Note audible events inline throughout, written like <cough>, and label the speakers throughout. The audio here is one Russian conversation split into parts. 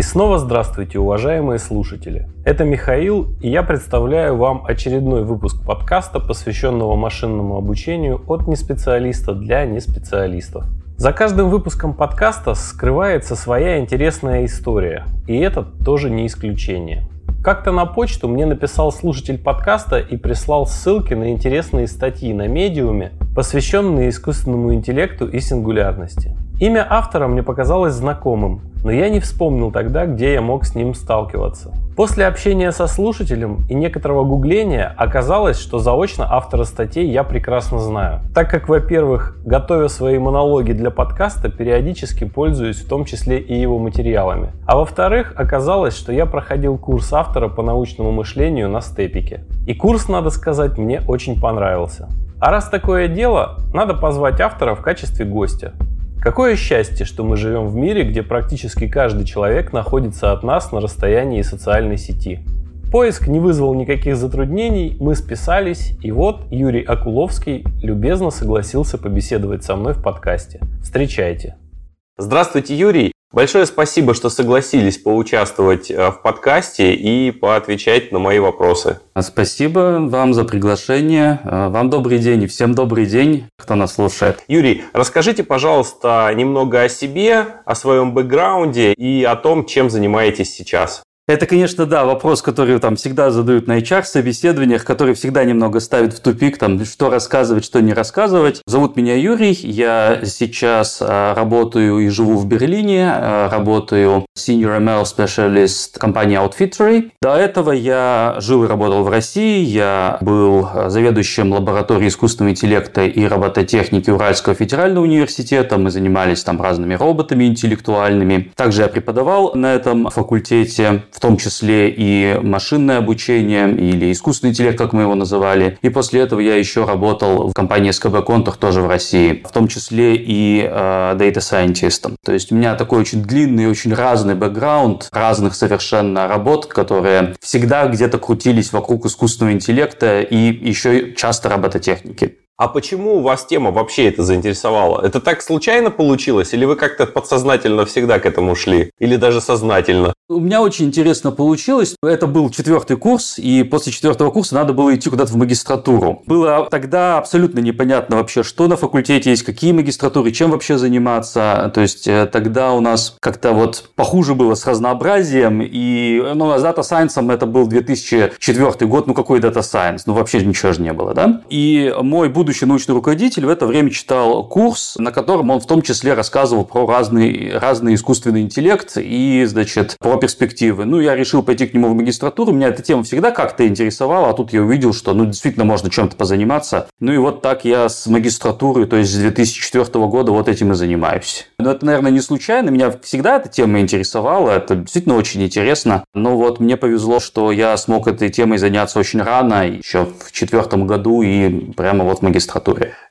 Speaker 1: И снова здравствуйте, уважаемые слушатели. Это Михаил, и я представляю вам очередной выпуск подкаста, посвященного машинному обучению от неспециалиста для неспециалистов. За каждым выпуском подкаста скрывается своя интересная история, и это тоже не исключение. Как-то на почту мне написал слушатель подкаста и прислал ссылки на интересные статьи на медиуме, посвященные искусственному интеллекту и сингулярности. Имя автора мне показалось знакомым, но я не вспомнил тогда, где я мог с ним сталкиваться. После общения со слушателем и некоторого гугления оказалось, что заочно автора статей я прекрасно знаю. Так как, во-первых, готовя свои монологи для подкаста, периодически пользуюсь в том числе и его материалами. А во-вторых, оказалось, что я проходил курс автора по научному мышлению на степике. И курс, надо сказать, мне очень понравился. А раз такое дело, надо позвать автора в качестве гостя. Какое счастье, что мы живем в мире, где практически каждый человек находится от нас на расстоянии социальной сети. Поиск не вызвал никаких затруднений, мы списались, и вот Юрий Акуловский любезно согласился побеседовать со мной в подкасте. Встречайте. Здравствуйте, Юрий. Большое спасибо, что согласились поучаствовать э, в подкасте и поотвечать на мои вопросы.
Speaker 2: Спасибо вам за приглашение. Э, вам добрый день и всем добрый день, кто нас слушает.
Speaker 1: Юрий, расскажите, пожалуйста, немного о себе, о своем бэкграунде и о том, чем занимаетесь сейчас.
Speaker 2: Это, конечно, да, вопрос, который там всегда задают на HR-собеседованиях, который всегда немного ставит в тупик, там, что рассказывать, что не рассказывать. Зовут меня Юрий, я сейчас а, работаю и живу в Берлине, а, работаю Senior ML Specialist компании Outfittery. До этого я жил и работал в России, я был заведующим лабораторией искусственного интеллекта и робототехники Уральского федерального университета, мы занимались там разными роботами интеллектуальными. Также я преподавал на этом факультете, в том числе и машинное обучение или искусственный интеллект, как мы его называли. И после этого я еще работал в компании SKB Contour тоже в России, в том числе и э, data scientist. То есть у меня такой очень длинный, очень разный бэкграунд разных совершенно работ, которые всегда где-то крутились вокруг искусственного интеллекта и еще часто робототехники.
Speaker 1: А почему вас тема вообще это заинтересовала? Это так случайно получилось? Или вы как-то подсознательно всегда к этому шли? Или даже сознательно?
Speaker 2: У меня очень интересно получилось. Это был четвертый курс, и после четвертого курса надо было идти куда-то в магистратуру. Было тогда абсолютно непонятно вообще, что на факультете есть, какие магистратуры, чем вообще заниматься. То есть э, тогда у нас как-то вот похуже было с разнообразием. И ну, с Data Science это был 2004 год. Ну, какой Data Science? Ну, вообще ничего же не было, да? И мой будущий научный руководитель в это время читал курс, на котором он в том числе рассказывал про разный, разный искусственный интеллект и, значит, про перспективы. Ну, я решил пойти к нему в магистратуру. Меня эта тема всегда как-то интересовала, а тут я увидел, что, ну, действительно можно чем-то позаниматься. Ну, и вот так я с магистратуры, то есть с 2004 года вот этим и занимаюсь. Но это, наверное, не случайно. Меня всегда эта тема интересовала. Это действительно очень интересно. Но вот мне повезло, что я смог этой темой заняться очень рано, еще в четвертом году и прямо вот в магистратуре.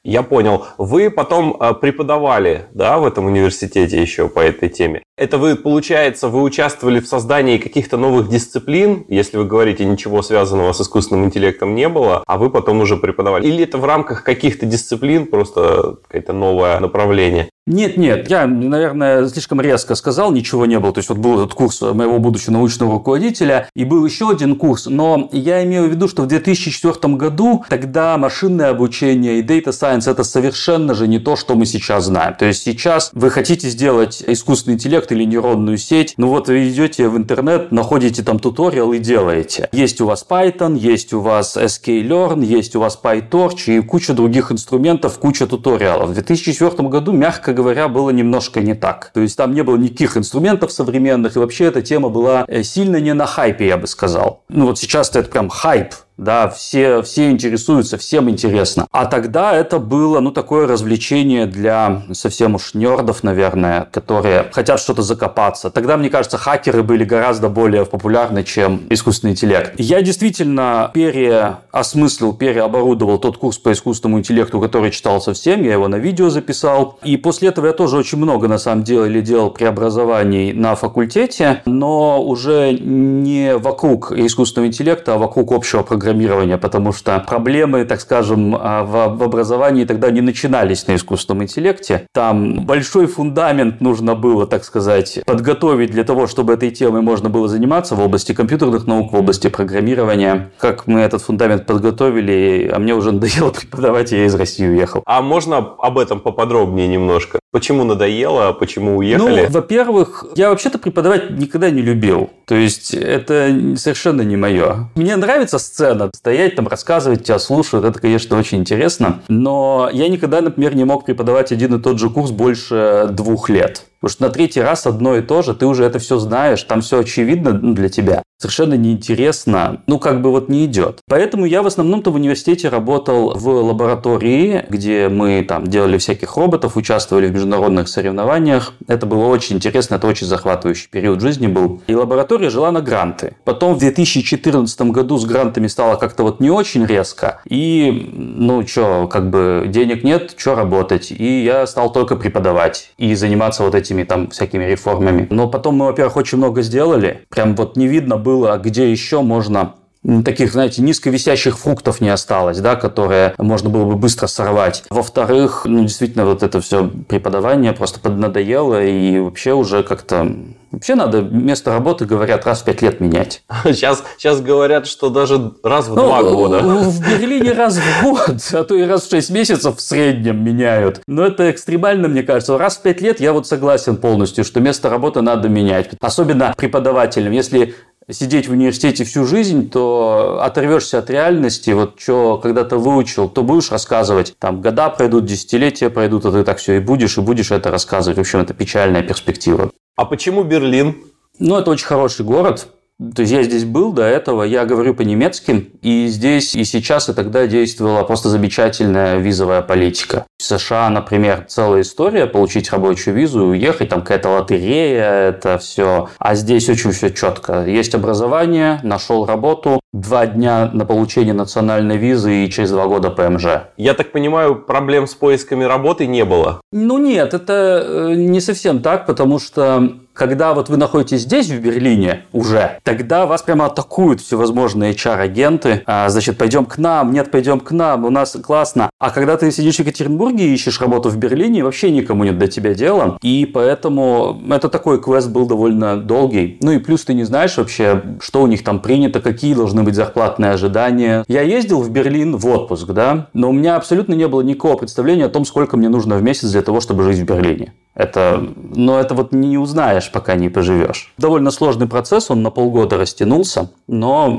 Speaker 1: Я понял. Вы потом э, преподавали, да, в этом университете еще по этой теме. Это вы, получается, вы участвовали в создании каких-то новых дисциплин, если вы говорите, ничего связанного с искусственным интеллектом не было, а вы потом уже преподавали? Или это в рамках каких-то дисциплин просто какое-то новое направление?
Speaker 2: Нет, нет, я, наверное, слишком резко сказал, ничего не было. То есть вот был этот курс моего будущего научного руководителя, и был еще один курс, но я имею в виду, что в 2004 году тогда машинное обучение и data science это совершенно же не то, что мы сейчас знаем. То есть сейчас вы хотите сделать искусственный интеллект или нейронную сеть, ну вот вы идете в интернет, находите там туториал и делаете. Есть у вас Python, есть у вас sklearn, есть у вас PyTorch и куча других инструментов, куча туториалов. В 2004 году, мягко говоря, было немножко не так. То есть там не было никаких инструментов современных, и вообще эта тема была э, сильно не на хайпе, я бы сказал. Ну вот сейчас это прям хайп да, все, все интересуются, всем интересно. А тогда это было, ну, такое развлечение для совсем уж нердов, наверное, которые хотят что-то закопаться. Тогда, мне кажется, хакеры были гораздо более популярны, чем искусственный интеллект. Я действительно переосмыслил, переоборудовал тот курс по искусственному интеллекту, который читал совсем, я его на видео записал. И после этого я тоже очень много, на самом деле, делал преобразований на факультете, но уже не вокруг искусственного интеллекта, а вокруг общего программирования программирования, потому что проблемы, так скажем, а, в, образовании тогда не начинались на искусственном интеллекте. Там большой фундамент нужно было, так сказать, подготовить для того, чтобы этой темой можно было заниматься в области компьютерных наук, в области программирования. Как мы этот фундамент подготовили, а мне уже надоело <laughs> преподавать, я из России уехал.
Speaker 1: А можно об этом поподробнее немножко? Почему надоело, почему уехали?
Speaker 2: Ну, во-первых, я вообще-то преподавать никогда не любил. То есть это совершенно не мое. Мне нравится сцена, стоять там, рассказывать, тебя слушают, это, конечно, очень интересно. Но я никогда, например, не мог преподавать один и тот же курс больше двух лет. Потому что на третий раз одно и то же, ты уже это все знаешь, там все очевидно ну, для тебя. Совершенно неинтересно, ну как бы вот не идет. Поэтому я в основном-то в университете работал в лаборатории, где мы там делали всяких роботов, участвовали в международных соревнованиях. Это было очень интересно, это очень захватывающий период жизни был. И лаборатория жила на гранты. Потом в 2014 году с грантами стало как-то вот не очень резко. И, ну что, как бы денег нет, что работать. И я стал только преподавать и заниматься вот этим этими там всякими реформами. Но потом мы, во-первых, очень много сделали. Прям вот не видно было, где еще можно таких, знаете, низковисящих фруктов не осталось, да, которые можно было бы быстро сорвать. Во-вторых, ну, действительно, вот это все преподавание просто поднадоело, и вообще уже как-то Вообще надо место работы, говорят, раз в пять лет менять. <laughs>
Speaker 1: Сейчас, сейчас говорят, что даже раз в ну, два года.
Speaker 2: В <laughs> Берлине раз в год, а то и раз в шесть месяцев в среднем меняют. Но это экстремально, мне кажется. Раз в пять лет я вот согласен полностью, что место работы надо менять. Особенно преподавателям. Если сидеть в университете всю жизнь, то оторвешься от реальности, вот что когда-то выучил, то будешь рассказывать. Там года пройдут, десятилетия пройдут, а ты так все и будешь, и будешь это рассказывать. В общем, это печальная перспектива.
Speaker 1: А почему Берлин?
Speaker 2: Ну, это очень хороший город. То есть я здесь был до этого, я говорю по-немецки, и здесь и сейчас и тогда действовала просто замечательная визовая политика. В США, например, целая история получить рабочую визу и уехать, там какая-то лотерея, это все. А здесь очень все четко. Есть образование, нашел работу, два дня на получение национальной визы и через два года ПМЖ.
Speaker 1: Я так понимаю, проблем с поисками работы не было?
Speaker 2: Ну нет, это э, не совсем так, потому что когда вот вы находитесь здесь, в Берлине, уже, тогда вас прямо атакуют всевозможные HR-агенты. А, значит, пойдем к нам, нет, пойдем к нам, у нас классно. А когда ты сидишь в Екатеринбурге и ищешь работу в Берлине, вообще никому нет до тебя дела. И поэтому это такой квест был довольно долгий. Ну и плюс ты не знаешь вообще, что у них там принято, какие должны быть зарплатные ожидания. Я ездил в Берлин в отпуск, да, но у меня абсолютно не было никакого представления о том, сколько мне нужно в месяц для того, чтобы жить в Берлине. Это, но это вот не узнаешь, пока не поживешь. Довольно сложный процесс, он на полгода растянулся, но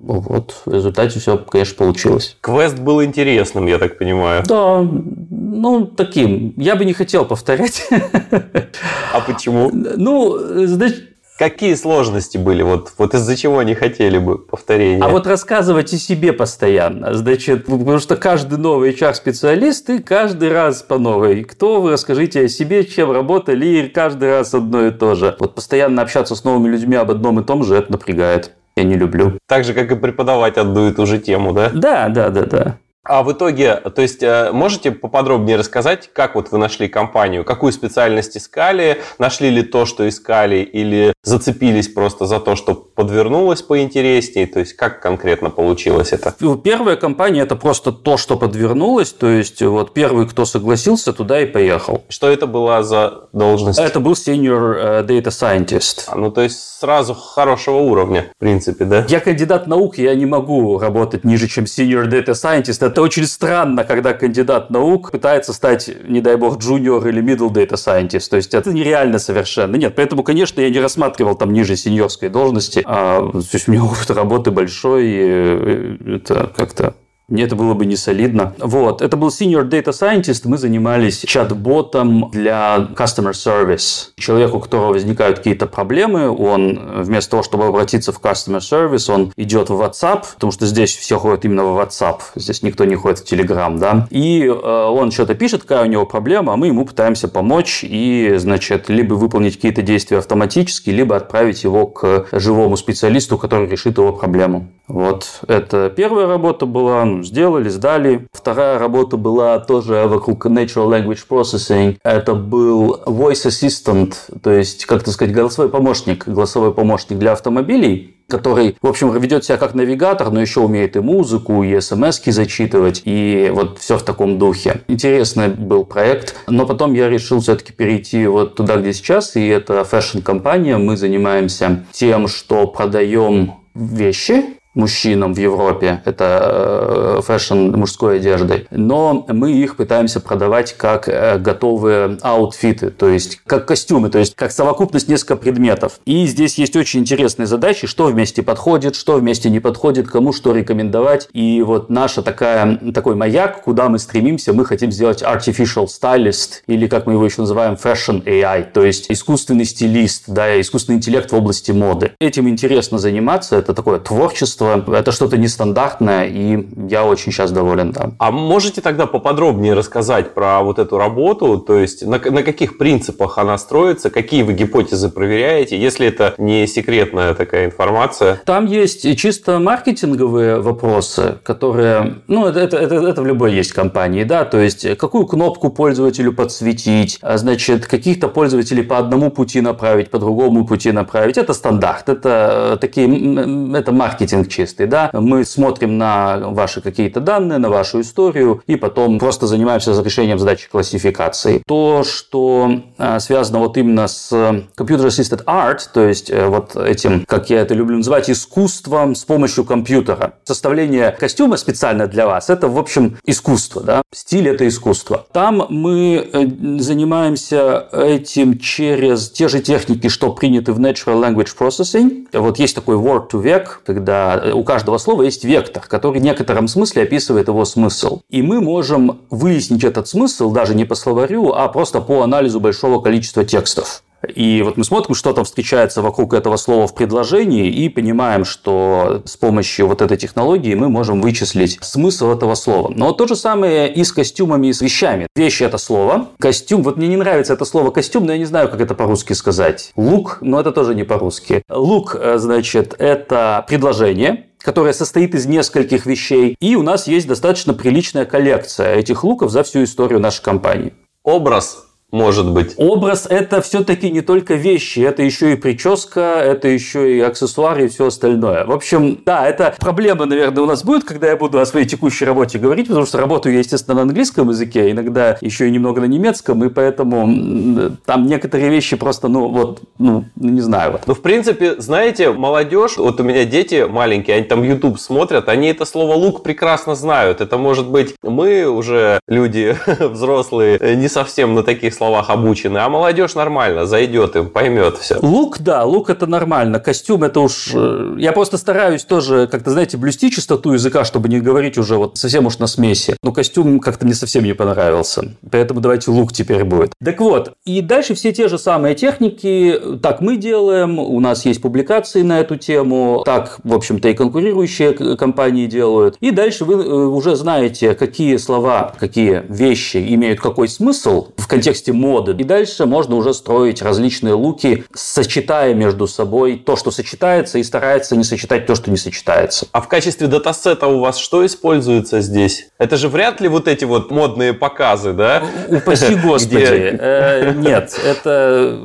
Speaker 2: вот в результате все, конечно, получилось.
Speaker 1: Квест был интересным, я так понимаю.
Speaker 2: Да, ну, таким. Я бы не хотел повторять.
Speaker 1: А почему?
Speaker 2: Ну, значит,
Speaker 1: Какие сложности были? Вот, вот из-за чего не хотели бы повторения?
Speaker 2: А вот рассказывать о себе постоянно. Значит, потому что каждый новый HR-специалист, и каждый раз по новой. Кто вы, расскажите о себе, чем работали, и каждый раз одно и то же. Вот постоянно общаться с новыми людьми об одном и том же, это напрягает. Я не люблю.
Speaker 1: Так же, как и преподавать одну и ту же тему, да?
Speaker 2: Да, да, да, да.
Speaker 1: А в итоге, то есть, э, можете поподробнее рассказать, как вот вы нашли компанию, какую специальность искали, нашли ли то, что искали, или зацепились просто за то, что подвернулось поинтереснее, то есть, как конкретно получилось это?
Speaker 2: Ну, первая компания – это просто то, что подвернулось, то есть, вот первый, кто согласился, туда и поехал.
Speaker 1: Что это была за должность?
Speaker 2: Это был senior э, data scientist.
Speaker 1: А, ну, то есть, сразу хорошего уровня, в принципе, да?
Speaker 2: Я кандидат наук, я не могу работать ниже, чем senior data scientist, это очень странно, когда кандидат наук пытается стать, не дай бог, junior или middle data scientist. То есть это нереально совершенно. Нет, поэтому, конечно, я не рассматривал там ниже сеньорской должности. А, то есть у меня опыт работы большой, и э, это как-то это было бы не солидно. Вот, это был senior data scientist, мы занимались чат-ботом для customer service. Человеку, у которого возникают какие-то проблемы, он вместо того, чтобы обратиться в customer service, он идет в WhatsApp, потому что здесь все ходят именно в WhatsApp, здесь никто не ходит в Telegram, да, и э, он что-то пишет, какая у него проблема, а мы ему пытаемся помочь и, значит, либо выполнить какие-то действия автоматически, либо отправить его к живому специалисту, который решит его проблему. Вот, это первая работа была, сделали, сдали. Вторая работа была тоже вокруг Natural Language Processing. Это был Voice Assistant, то есть, как то сказать, голосовой помощник, голосовой помощник для автомобилей который, в общем, ведет себя как навигатор, но еще умеет и музыку, и смс зачитывать, и вот все в таком духе. Интересный был проект, но потом я решил все-таки перейти вот туда, где сейчас, и это fashion-компания. Мы занимаемся тем, что продаем вещи, мужчинам в Европе, это э, fashion мужской одежды, но мы их пытаемся продавать как э, готовые аутфиты, то есть как костюмы, то есть как совокупность нескольких предметов. И здесь есть очень интересные задачи, что вместе подходит, что вместе не подходит, кому что рекомендовать. И вот наша такая, такой маяк, куда мы стремимся, мы хотим сделать artificial stylist, или как мы его еще называем, fashion AI, то есть искусственный стилист, да, искусственный интеллект в области моды. Этим интересно заниматься, это такое творчество, творчество. Это что-то нестандартное, и я очень сейчас доволен, да.
Speaker 1: А можете тогда поподробнее рассказать про вот эту работу? То есть на, на каких принципах она строится, какие вы гипотезы проверяете, если это не секретная такая информация?
Speaker 2: Там есть чисто маркетинговые вопросы, которые, ну, это, это, это, это в любой есть компании, да, то есть какую кнопку пользователю подсветить, а, значит, каких-то пользователей по одному пути направить, по другому пути направить. Это стандарт, это такие, это маркетинг чистый, да, мы смотрим на ваши какие-то данные, на вашу историю, и потом просто занимаемся решением задачи классификации. То, что а, связано вот именно с Computer Assisted Art, то есть э, вот этим, как я это люблю называть, искусством с помощью компьютера. Составление костюма специально для вас – это, в общем, искусство, да, стиль – это искусство. Там мы э, занимаемся этим через те же техники, что приняты в Natural Language Processing. Вот есть такой word to vec, когда у каждого слова есть вектор, который в некотором смысле описывает его смысл. И мы можем выяснить этот смысл даже не по словарю, а просто по анализу большого количества текстов. И вот мы смотрим, что там встречается вокруг этого слова в предложении, и понимаем, что с помощью вот этой технологии мы можем вычислить смысл этого слова. Но то же самое и с костюмами, и с вещами. Вещи – это слово. Костюм, вот мне не нравится это слово костюм, но я не знаю, как это по-русски сказать. Лук, но это тоже не по-русски. Лук, э, значит, это предложение, которое состоит из нескольких вещей. И у нас есть достаточно приличная коллекция этих луков за всю историю нашей компании.
Speaker 1: Образ может быть.
Speaker 2: Образ – это все-таки не только вещи, это еще и прическа, это еще и аксессуары и все остальное. В общем, да, это проблема, наверное, у нас будет, когда я буду о своей текущей работе говорить, потому что работаю я, естественно, на английском языке, иногда еще и немного на немецком, и поэтому там некоторые вещи просто, ну, вот, ну, не знаю.
Speaker 1: Ну, в принципе, знаете, молодежь, вот у меня дети маленькие, они там YouTube смотрят, они это слово «лук» прекрасно знают. Это может быть мы уже люди <laughs> взрослые, не совсем на таких словах обучены, а молодежь нормально зайдет им, поймет все.
Speaker 2: Лук, да, лук это нормально. Костюм это уж... Э, я просто стараюсь тоже как-то, знаете, блюсти чистоту языка, чтобы не говорить уже вот совсем уж на смеси. Но костюм как-то мне совсем не понравился. Поэтому давайте лук теперь будет. Так вот, и дальше все те же самые техники. Так мы делаем, у нас есть публикации на эту тему. Так, в общем-то, и конкурирующие компании делают. И дальше вы э, уже знаете, какие слова, какие вещи имеют какой смысл в контексте моды. И дальше можно уже строить различные луки, сочетая между собой то, что сочетается, и старается не сочетать то, что не сочетается.
Speaker 1: А в качестве датасета у вас что используется здесь? Это же вряд ли вот эти вот модные показы, да?
Speaker 2: Упаси <laughs> господи. Э, нет, это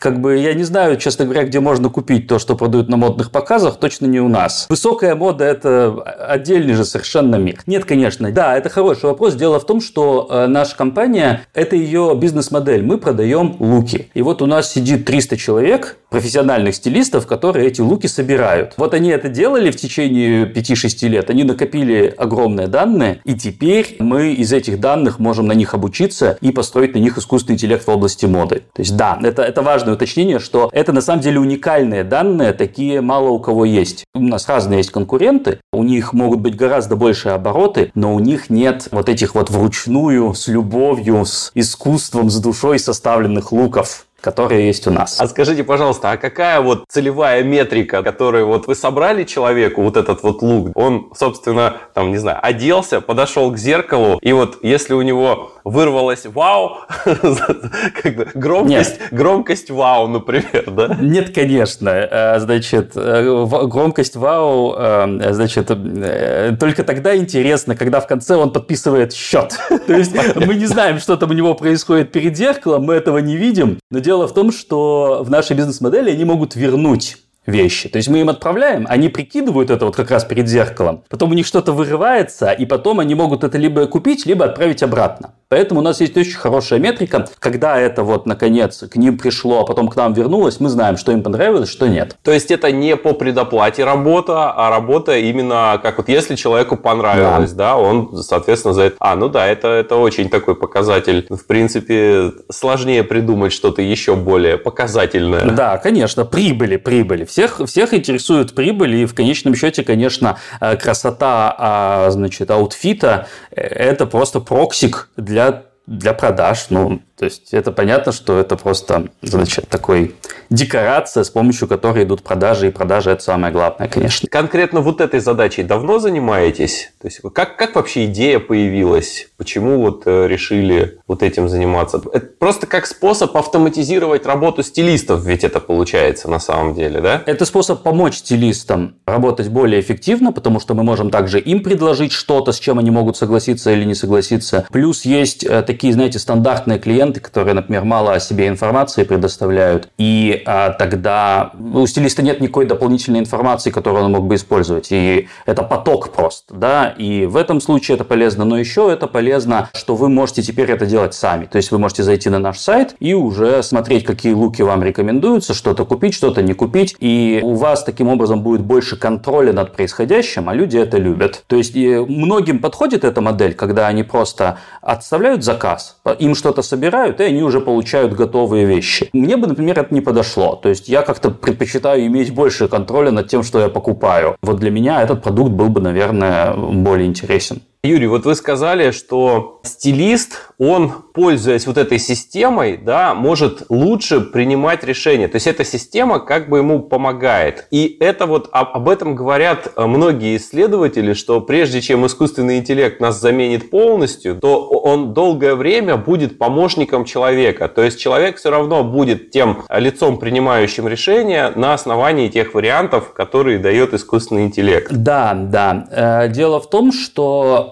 Speaker 2: как бы я не знаю, честно говоря, где можно купить то, что продают на модных показах, точно не у нас. Высокая мода – это отдельный же совершенно мир. Нет, конечно. Да, это хороший вопрос. Дело в том, что э, наша компания – это ее бизнес-модель. Мы продаем луки. И вот у нас сидит 300 человек, профессиональных стилистов, которые эти луки собирают. Вот они это делали в течение 5-6 лет. Они накопили огромные данные, и теперь мы из этих данных можем на них обучиться и построить на них искусственный интеллект в области моды. То есть да, это, это важно важное уточнение, что это на самом деле уникальные данные, такие мало у кого есть. У нас разные есть конкуренты, у них могут быть гораздо больше обороты, но у них нет вот этих вот вручную, с любовью, с искусством, с душой составленных луков которые есть у нас.
Speaker 1: А скажите, пожалуйста, а какая вот целевая метрика, которую вот вы собрали человеку, вот этот вот лук, он, собственно, там, не знаю, оделся, подошел к зеркалу, и вот если у него вырвалось вау, <laughs> громкость, громкость вау, например, да?
Speaker 2: Нет, конечно. Э, значит, э, громкость вау, э, значит, только тогда интересно, когда в конце он подписывает счет. <laughs> То есть мы не знаем, что там у него происходит перед зеркалом, мы этого не видим, но дело в том, что в нашей бизнес-модели они могут вернуть вещи. То есть мы им отправляем, они прикидывают это вот как раз перед зеркалом, потом у них что-то вырывается, и потом они могут это либо купить, либо отправить обратно. Поэтому у нас есть очень хорошая метрика. Когда это вот наконец к ним пришло, а потом к нам вернулось, мы знаем, что им понравилось, что нет.
Speaker 1: То есть это не по предоплате работа, а работа именно как вот если человеку понравилось, да, да он, соответственно, за это... А, ну да, это, это очень такой показатель. В принципе, сложнее придумать что-то еще более показательное.
Speaker 2: Да, конечно, прибыли, прибыли. Всех, всех интересует прибыль, и в конечном счете, конечно, э, красота, а, значит, аутфита – это просто проксик для для, для продаж. Ну, то есть это понятно, что это просто значит, такой декорация, с помощью которой идут продажи, и продажи это самое главное, конечно.
Speaker 1: Конкретно вот этой задачей давно занимаетесь? То есть как, как вообще идея появилась? Почему вот э, решили вот этим заниматься? Это просто как способ автоматизировать работу стилистов, ведь это получается на самом деле, да?
Speaker 2: Это способ помочь стилистам работать более эффективно, потому что мы можем также им предложить что-то, с чем они могут согласиться или не согласиться. Плюс есть э, такие, знаете, стандартные клиенты, клиенты, которые, например, мало о себе информации предоставляют, и а, тогда у стилиста нет никакой дополнительной информации, которую он мог бы использовать, и это поток просто, да, и в этом случае это полезно, но еще это полезно, что вы можете теперь это делать сами, то есть вы можете зайти на наш сайт и уже смотреть, какие луки вам рекомендуются, что-то купить, что-то не купить, и у вас таким образом будет больше контроля над происходящим, а люди это любят. То есть многим подходит эта модель, когда они просто отставляют заказ, им что-то собирают, собирают, и они уже получают готовые вещи. Мне бы, например, это не подошло. То есть я как-то предпочитаю иметь больше контроля над тем, что я покупаю. Вот для меня этот продукт был бы, наверное, более интересен.
Speaker 1: Юрий, вот вы сказали, что стилист, он, пользуясь вот этой системой, да, может лучше принимать решения. То есть эта система как бы ему помогает. И это вот об этом говорят э, многие исследователи, что прежде чем искусственный интеллект нас заменит полностью, то он долгое время будет помощником человека. То есть человек все равно будет тем лицом, принимающим решения на основании тех вариантов, которые дает искусственный интеллект.
Speaker 2: Да, да. Э, дело в том, что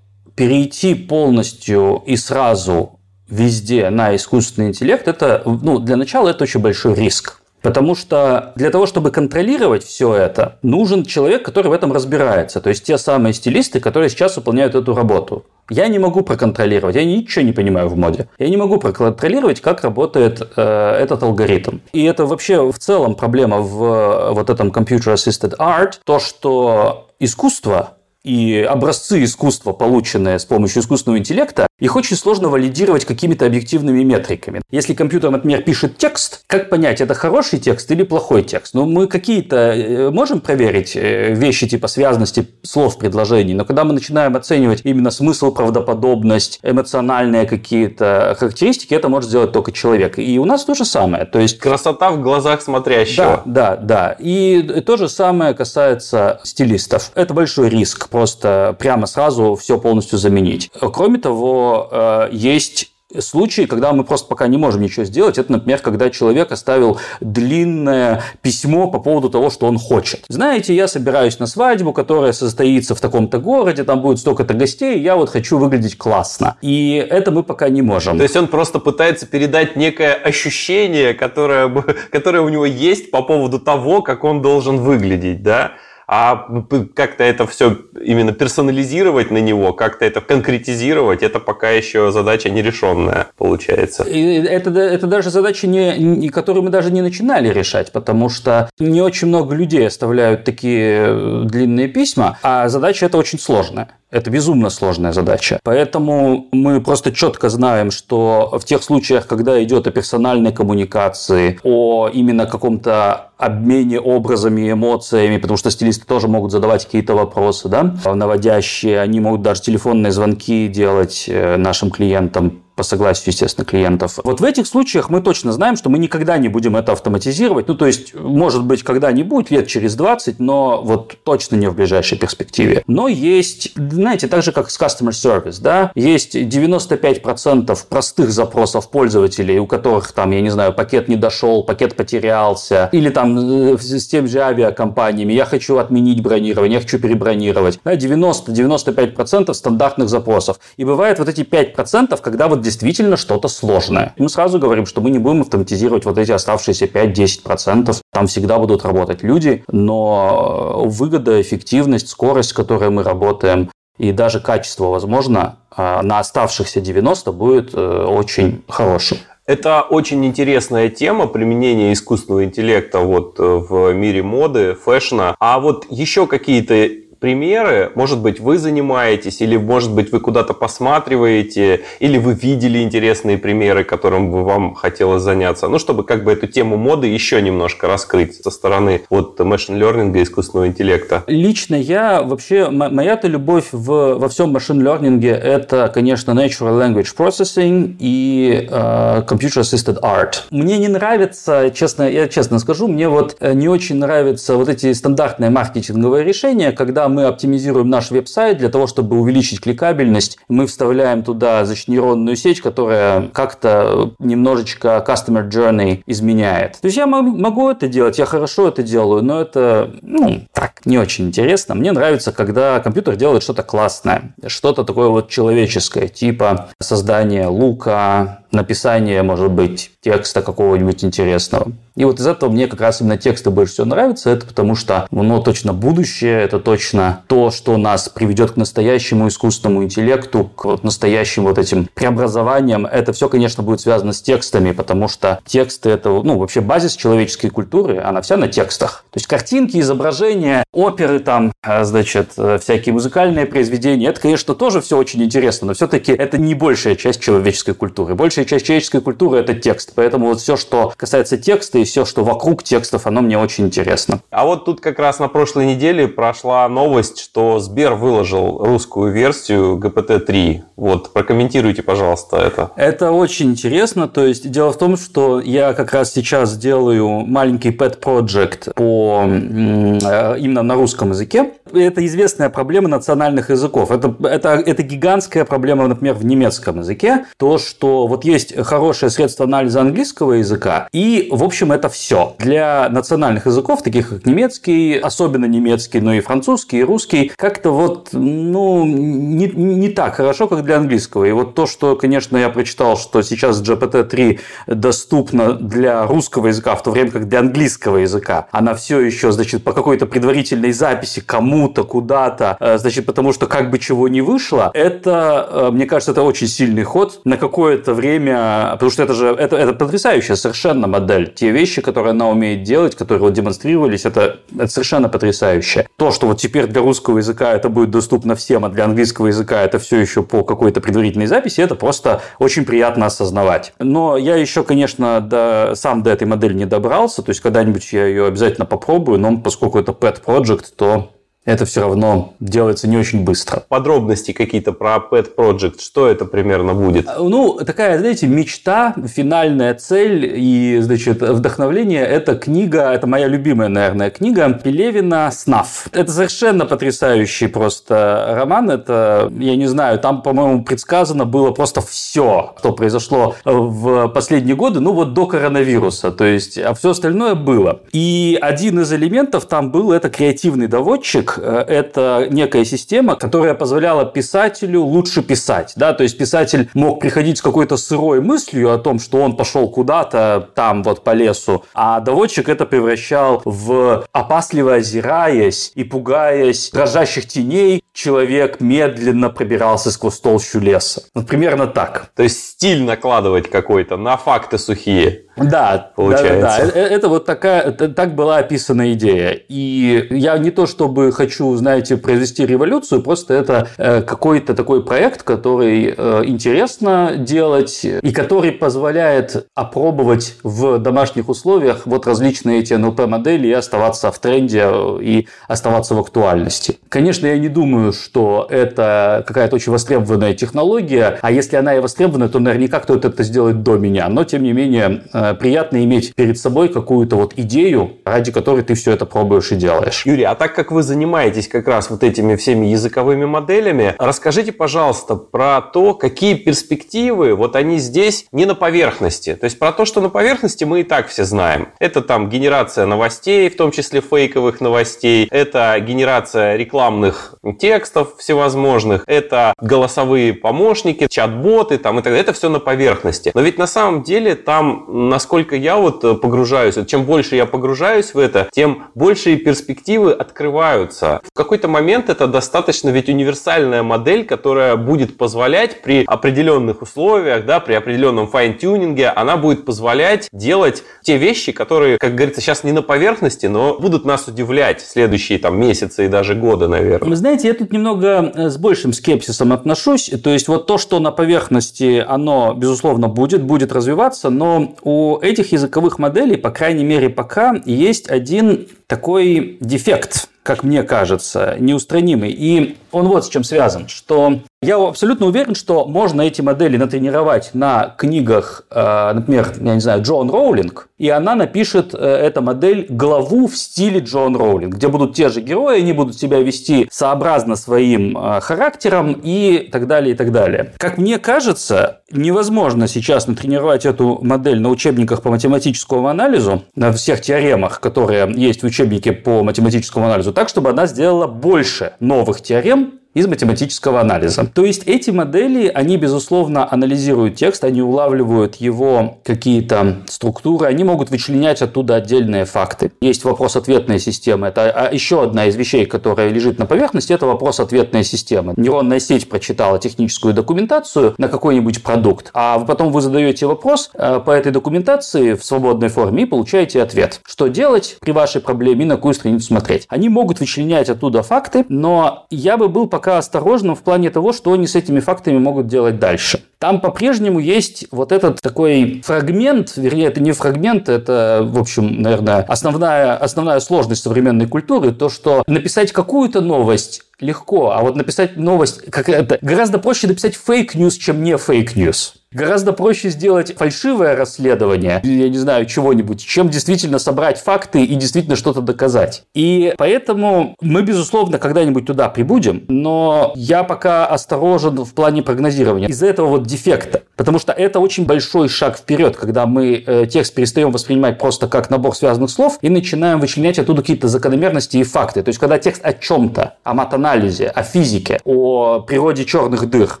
Speaker 2: перейти полностью и сразу везде на искусственный интеллект, это, ну, для начала это очень большой риск. Потому что для того, чтобы контролировать все это, нужен человек, который в этом разбирается. То есть те самые стилисты, которые сейчас выполняют эту работу. Я не могу проконтролировать, я ничего не понимаю в моде. Я не могу проконтролировать, как работает э, этот алгоритм. И это вообще в целом проблема в э, вот этом computer assisted art, то, что искусство и образцы искусства, полученные с помощью искусственного интеллекта, их очень сложно валидировать какими-то объективными метриками. Если компьютер, например, пишет текст, как понять, это хороший текст или плохой текст? Ну, мы какие-то э, можем проверить э, вещи типа связности слов предложений, но когда мы начинаем оценивать именно смысл, правдоподобность, эмоциональные какие-то характеристики, это может сделать только человек. И у нас то же самое. То есть...
Speaker 1: Красота в глазах смотрящего.
Speaker 2: Да, да, да. И то же самое касается стилистов. Это большой риск просто прямо сразу все полностью заменить. Кроме того, э, есть случаи, когда мы просто пока не можем ничего сделать. Это, например, когда человек оставил длинное письмо по поводу того, что он хочет. Знаете, я собираюсь на свадьбу, которая состоится в таком-то городе, там будет столько-то гостей, я вот хочу выглядеть классно. И это мы пока не можем.
Speaker 1: То есть он просто пытается передать некое ощущение, которое, <laughs> которое у него есть по поводу того, как он должен выглядеть, да? А как-то это все именно персонализировать на него, как-то это конкретизировать, это пока еще задача нерешенная получается.
Speaker 2: И это, это даже задача, не, которую мы даже не начинали решать, потому что не очень много людей оставляют такие э, длинные письма, а задача это очень сложная. Это безумно сложная задача. Поэтому мы просто четко знаем, что в тех случаях, когда идет о персональной коммуникации, о именно каком-то обмене образами, эмоциями, потому что стилисты тоже могут задавать какие-то вопросы, да, наводящие, они могут даже телефонные звонки делать э, нашим клиентам по согласию, естественно, клиентов. Вот в этих случаях мы точно знаем, что мы никогда не будем это автоматизировать. Ну, то есть, может быть, когда-нибудь, лет через 20, но вот точно не в ближайшей перспективе. Но есть, знаете, так же, как с Customer Service, да, есть 95% простых запросов пользователей, у которых там, я не знаю, пакет не дошел, пакет потерялся, или там э, с тем же авиакомпаниями, я хочу отменить бронирование, я хочу перебронировать. Да, 90-95% стандартных запросов. И бывает вот эти 5%, когда действительно что-то сложное. Мы сразу говорим, что мы не будем автоматизировать вот эти оставшиеся 5-10%. Там всегда будут работать люди, но выгода, эффективность, скорость, с которой мы работаем, и даже качество, возможно, а, на оставшихся 90 будет э, очень хорошим.
Speaker 1: Это очень интересная тема применения искусственного интеллекта вот э, в мире моды, фэшна. А вот еще какие-то примеры, может быть, вы занимаетесь, или, может быть, вы куда-то посматриваете, или вы видели интересные примеры, которым бы вам хотелось заняться, ну, чтобы как бы эту тему моды еще немножко раскрыть со стороны вот machine learning и искусственного интеллекта.
Speaker 2: Лично я, вообще, моя-то любовь в, во всем machine learning это, конечно, natural language processing и uh, computer assisted art. Мне не нравится, честно, я честно скажу, мне вот э, не очень нравятся вот эти стандартные маркетинговые решения, когда мы оптимизируем наш веб-сайт для того, чтобы увеличить кликабельность. Мы вставляем туда значит, нейронную сеть, которая как-то немножечко customer journey изменяет. То есть я могу это делать, я хорошо это делаю, но это, ну, так, не очень интересно. Мне нравится, когда компьютер делает что-то классное, что-то такое вот человеческое, типа создание лука, написание, может быть, текста какого-нибудь интересного. И вот из этого мне как раз именно тексты больше всего нравятся. Это потому что, ну, точно будущее, это точно то, что нас приведет к настоящему искусственному интеллекту, к вот настоящим вот этим преобразованиям. Это все, конечно, будет связано с текстами, потому что тексты – это, ну, вообще базис человеческой культуры, она вся на текстах. То есть картинки, изображения, оперы там, э, значит, всякие музыкальные произведения. Это, конечно, тоже все очень интересно, но все-таки это не большая часть человеческой культуры. Большая часть человеческой культуры – это текст. Поэтому вот все, что касается текста и все, что вокруг текстов, оно мне очень интересно.
Speaker 1: А вот тут как раз на прошлой неделе прошла новость, что Сбер выложил русскую версию GPT-3. Вот, прокомментируйте, пожалуйста, это.
Speaker 2: Это очень интересно. То есть, дело в том, что я как раз сейчас делаю маленький pet project по именно на русском языке. Это известная проблема национальных языков. Это, это, это гигантская проблема, например, в немецком языке. То, что вот есть хорошее средство анализа английского языка, и, в общем, это все. Для национальных языков, таких как немецкий, особенно немецкий, но и французский, и русский, как-то вот, ну, не, не так хорошо, как для английского. И вот то, что, конечно, я прочитал, что сейчас GPT-3 доступна для русского языка, в то время как для английского языка она все еще, значит, по какой-то предварительной записи кому-то, куда-то, э, значит, потому что как бы чего не вышло, это, э, мне кажется, это очень сильный ход на какое-то время, потому что это же это, это потрясающая совершенно модель. Те вещи, которые она умеет делать, которые вот демонстрировались, это, это совершенно потрясающе. То, что вот теперь для русского языка это будет доступно всем, а для английского языка это все еще по какой-то предварительной записи, это просто очень приятно осознавать. Но я еще, конечно, до, сам до этой модели не добрался, то есть когда-нибудь я ее обязательно попробую, но поскольку это pet project, то это все равно делается не очень быстро.
Speaker 1: Подробности какие-то про Pet Project, что это примерно будет?
Speaker 2: Ну, такая, знаете, мечта, финальная цель и, значит, вдохновление – это книга, это моя любимая, наверное, книга Пелевина «Снаф». Это совершенно потрясающий просто роман, это, я не знаю, там, по-моему, предсказано было просто все, что произошло в последние годы, ну вот до коронавируса, то есть, а все остальное было. И один из элементов там был это креативный доводчик, Э, это некая система, которая позволяла писателю лучше писать. Да? То есть писатель мог приходить с какой-то сырой мыслью о том, что он пошел куда-то там вот по лесу, а доводчик это превращал в опасливо озираясь и пугаясь дрожащих теней, человек медленно пробирался сквозь толщу леса. Вот примерно так.
Speaker 1: То есть стиль накладывать какой-то на факты сухие.
Speaker 2: Да, получается. Да, да, да. Это, это вот такая, так была описана идея. И я не то чтобы хочу, знаете, произвести революцию, просто это э, какой-то такой проект, который э, интересно делать и который позволяет опробовать в домашних условиях вот различные эти НЛП-модели и оставаться в тренде э, и оставаться в актуальности. Конечно, я не думаю, что это какая-то очень востребованная технология, а если она и востребована, то наверняка кто-то это сделает до меня. Но, тем не менее, приятно иметь перед собой какую-то вот идею, ради которой ты все это пробуешь и делаешь.
Speaker 1: Юрий, а так как вы занимаетесь как раз вот этими всеми языковыми моделями, расскажите, пожалуйста, про то, какие перспективы вот они здесь не на поверхности. То есть про то, что на поверхности мы и так все знаем. Это там генерация новостей, в том числе фейковых новостей, это генерация рекламных текстов всевозможных, это голосовые помощники, чат-боты там и так далее. Это все на поверхности. Но ведь на самом деле там, насколько я вот погружаюсь, чем больше я погружаюсь в это, тем большие перспективы открываются. В какой-то момент это достаточно ведь универсальная модель, которая будет позволять при определенных условиях, да, при определенном файн-тюнинге, она будет позволять делать те вещи, которые, как говорится, сейчас не на поверхности, но будут нас удивлять следующие там месяцы и даже годы, наверное.
Speaker 2: Вы знаете, я тут немного э, с большим скепсисом отношусь. То есть вот то, что на поверхности, оно, безусловно, будет, будет развиваться, но у этих языковых моделей, по крайней мере, пока есть один такой дефект, как мне кажется, неустранимый. И он вот с чем связан, что я абсолютно уверен, что можно эти модели натренировать на книгах, э, например, я не знаю, Джон Роулинг, и она напишет, э, эта модель, главу в стиле Джон Роулинг, где будут те же герои, они будут себя вести сообразно своим э, характером и так далее, и так далее. Как мне кажется, невозможно сейчас натренировать эту модель на учебниках по математическому анализу, на всех теоремах, которые есть в учебнике по математическому анализу, так, чтобы она сделала больше новых теорем, из математического анализа. То есть эти модели, они, безусловно, анализируют текст, они улавливают его какие-то структуры, они могут вычленять оттуда отдельные факты. Есть вопрос-ответная система. Это а еще одна из вещей, которая лежит на поверхности, это вопрос-ответная система. Нейронная сеть прочитала техническую документацию на какой-нибудь продукт, а потом вы задаете вопрос э, по этой документации в свободной форме и получаете ответ. Что делать при вашей проблеме и на какую страницу смотреть? Они могут вычленять оттуда факты, но я бы был пока пока осторожным в плане того, что они с этими фактами могут делать дальше. Там по-прежнему есть вот этот такой фрагмент, вернее, это не фрагмент, это, в общем, наверное, основная, основная сложность современной культуры, то, что написать какую-то новость легко, а вот написать новость, как это, гораздо проще написать fake news, чем не fake news. Гораздо проще сделать фальшивое расследование, я не знаю, чего-нибудь, чем действительно собрать факты и действительно что-то доказать. И поэтому мы, безусловно, когда-нибудь туда прибудем, но я пока осторожен в плане прогнозирования из-за этого вот дефекта. Потому что это очень большой шаг вперед, когда мы э, текст перестаем воспринимать просто как набор связанных слов и начинаем вычленять оттуда какие-то закономерности и факты. То есть, когда текст о чем-то, о матанализе, о физике, о природе черных дыр,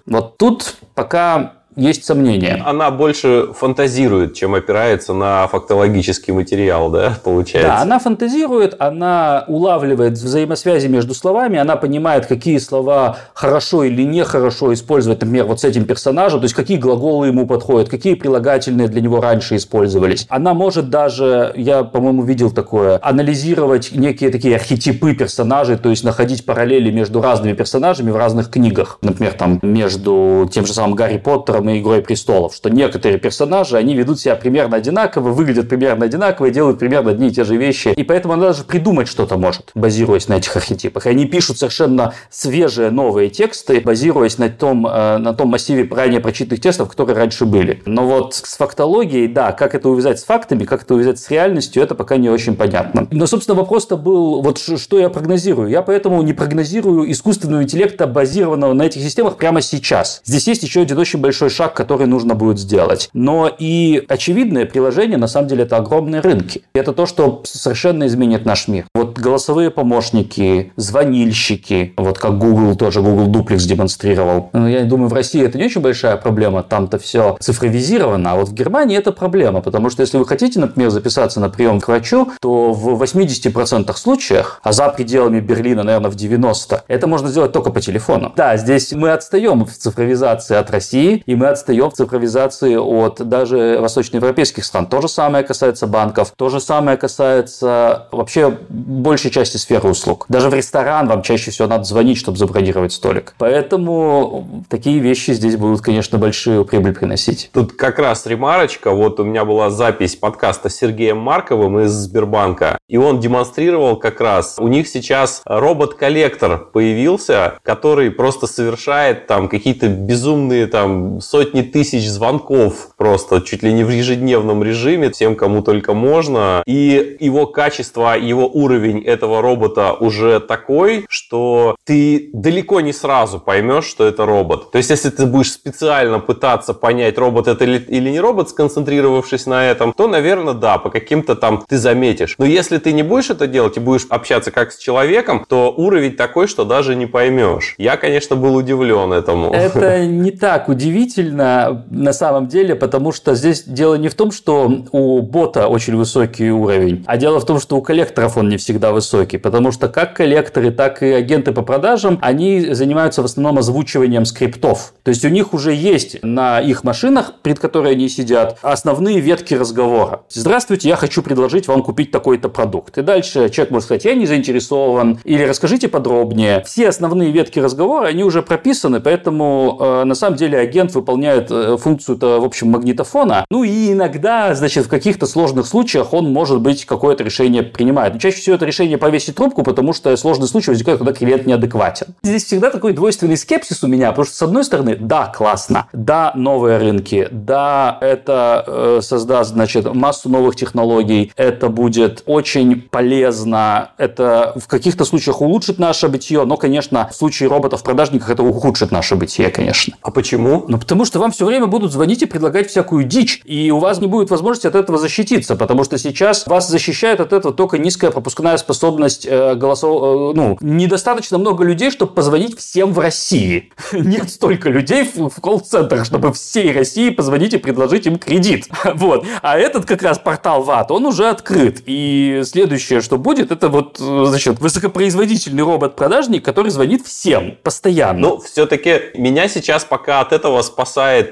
Speaker 2: вот тут пока есть сомнения.
Speaker 1: Она больше фантазирует, чем опирается на фактологический материал, да, <laughs> получается?
Speaker 2: Да, она фантазирует, она улавливает взаимосвязи между словами, она понимает, какие слова хорошо или нехорошо использовать, например, вот с этим персонажем, то есть какие глаголы ему подходят, какие прилагательные для него раньше использовались. Она может даже, я, по-моему, видел такое, анализировать некие такие архетипы персонажей, то есть находить параллели между разными персонажами в разных книгах. Например, там между тем же самым Гарри Поттером И Игрой престолов, что некоторые персонажи, они ведут себя примерно одинаково, выглядят примерно одинаково и делают примерно одни и те же вещи. И поэтому она даже придумать что-то может, базируясь на этих архетипах. Они пишут совершенно свежие новые тексты, базируясь на том, э, на том массиве ранее прочитанных текстов, которые раньше были. Но вот с фактологией, да, как это увязать с фактами, как это увязать с реальностью, это пока не очень понятно. Но, собственно, вопрос-то был, вот что я прогнозирую. Я поэтому не прогнозирую искусственного интеллекта, базированного на этих системах прямо сейчас. Здесь есть еще один очень большой шаг, который нужно будет сделать. Но и очевидное приложение, на самом деле, это огромные рынки. Это то, что совершенно изменит наш мир. Вот голосовые помощники, звонильщики, вот как Google тоже, Google Duplex демонстрировал. Ну, я думаю, в России это не очень большая проблема, там-то все цифровизировано, а вот в Германии это проблема, потому что если вы хотите, например, записаться на прием к врачу, то в 80% случаях, а за пределами Берлина, наверное, в 90%, это можно сделать только по телефону. Да, здесь мы отстаем в цифровизации от России, и мы отстаем в цифровизации от даже восточноевропейских стран. То же самое касается банков, то же самое касается вообще большей части сферы услуг. Даже в ресторан вам чаще всего надо звонить, чтобы забронировать столик. Поэтому такие вещи здесь будут, конечно, большую прибыль приносить.
Speaker 1: Тут как раз ремарочка. Вот у меня была запись подкаста с Сергеем Марковым из Сбербанка. И он демонстрировал как раз. У них сейчас робот-коллектор появился, который просто совершает там какие-то безумные там сотни тысяч звонков просто чуть ли не в ежедневном режиме всем, кому только можно. И его качество, его уровень этого робота уже такой, что ты далеко не сразу поймешь, что это робот. То есть, если ты будешь специально пытаться понять, робот это или не робот, сконцентрировавшись на этом, то, наверное, да, по каким-то там ты заметишь. Но если ты не будешь это делать и будешь общаться как с человеком, то уровень такой, что даже не поймешь. Я, конечно, был удивлен этому.
Speaker 2: Это <laughs> не так удивительно на самом деле, потому что здесь дело не в том, что у бота очень высокий уровень, а дело в том, что у коллекторов он не всегда высокий, потому что как коллекторы, так и агенты по продажам, они занимаются в основном озвучиванием скриптов. То есть у них уже есть на их машинах, перед которой они сидят, основные ветки разговора. Здравствуйте, я хочу предложить вам купить такой-то продукт. И дальше человек может сказать, я не заинтересован, или расскажите подробнее. Все основные ветки разговора, они уже прописаны, поэтому э, на самом деле агент выполняет э, функцию, в общем, магнитофона. Ну и иногда, значит, в каких-то сложных случаях он, может быть, какое-то решение принимает. Но чаще всего это решение повесить трубку, потому что сложный случай возникает, когда клиент неадекватен. Здесь всегда такой двойственный скепсис у меня, потому что, с одной стороны, да, классно, да, новые рынки, да, это э, создаст, значит, массу новых технологий, это будет очень полезно, это в каких-то случаях улучшит наше бытие, но, конечно, в случае роботов-продажников это ухудшит наше бытие, конечно.
Speaker 1: А почему?
Speaker 2: Ну, потому что вам все время будут звонить и предлагать всякую дичь, и у вас не будет возможности от этого защититься, потому что сейчас вас защищает от этого только низкая пропускная способность э, голосов... Э, ну, недостаточно много людей, чтобы позвонить всем в России. <laughs> Нет столько людей в, в колл-центрах, чтобы всей России позвонить и предложить им кредит. <laughs> Вот. А этот как раз портал ВАТ, он уже открыт. И следующее, что будет, это вот, э, значит, высокопроизводительный робот-продажник, который звонит всем постоянно.
Speaker 1: Ну, все-таки меня сейчас пока от этого спасает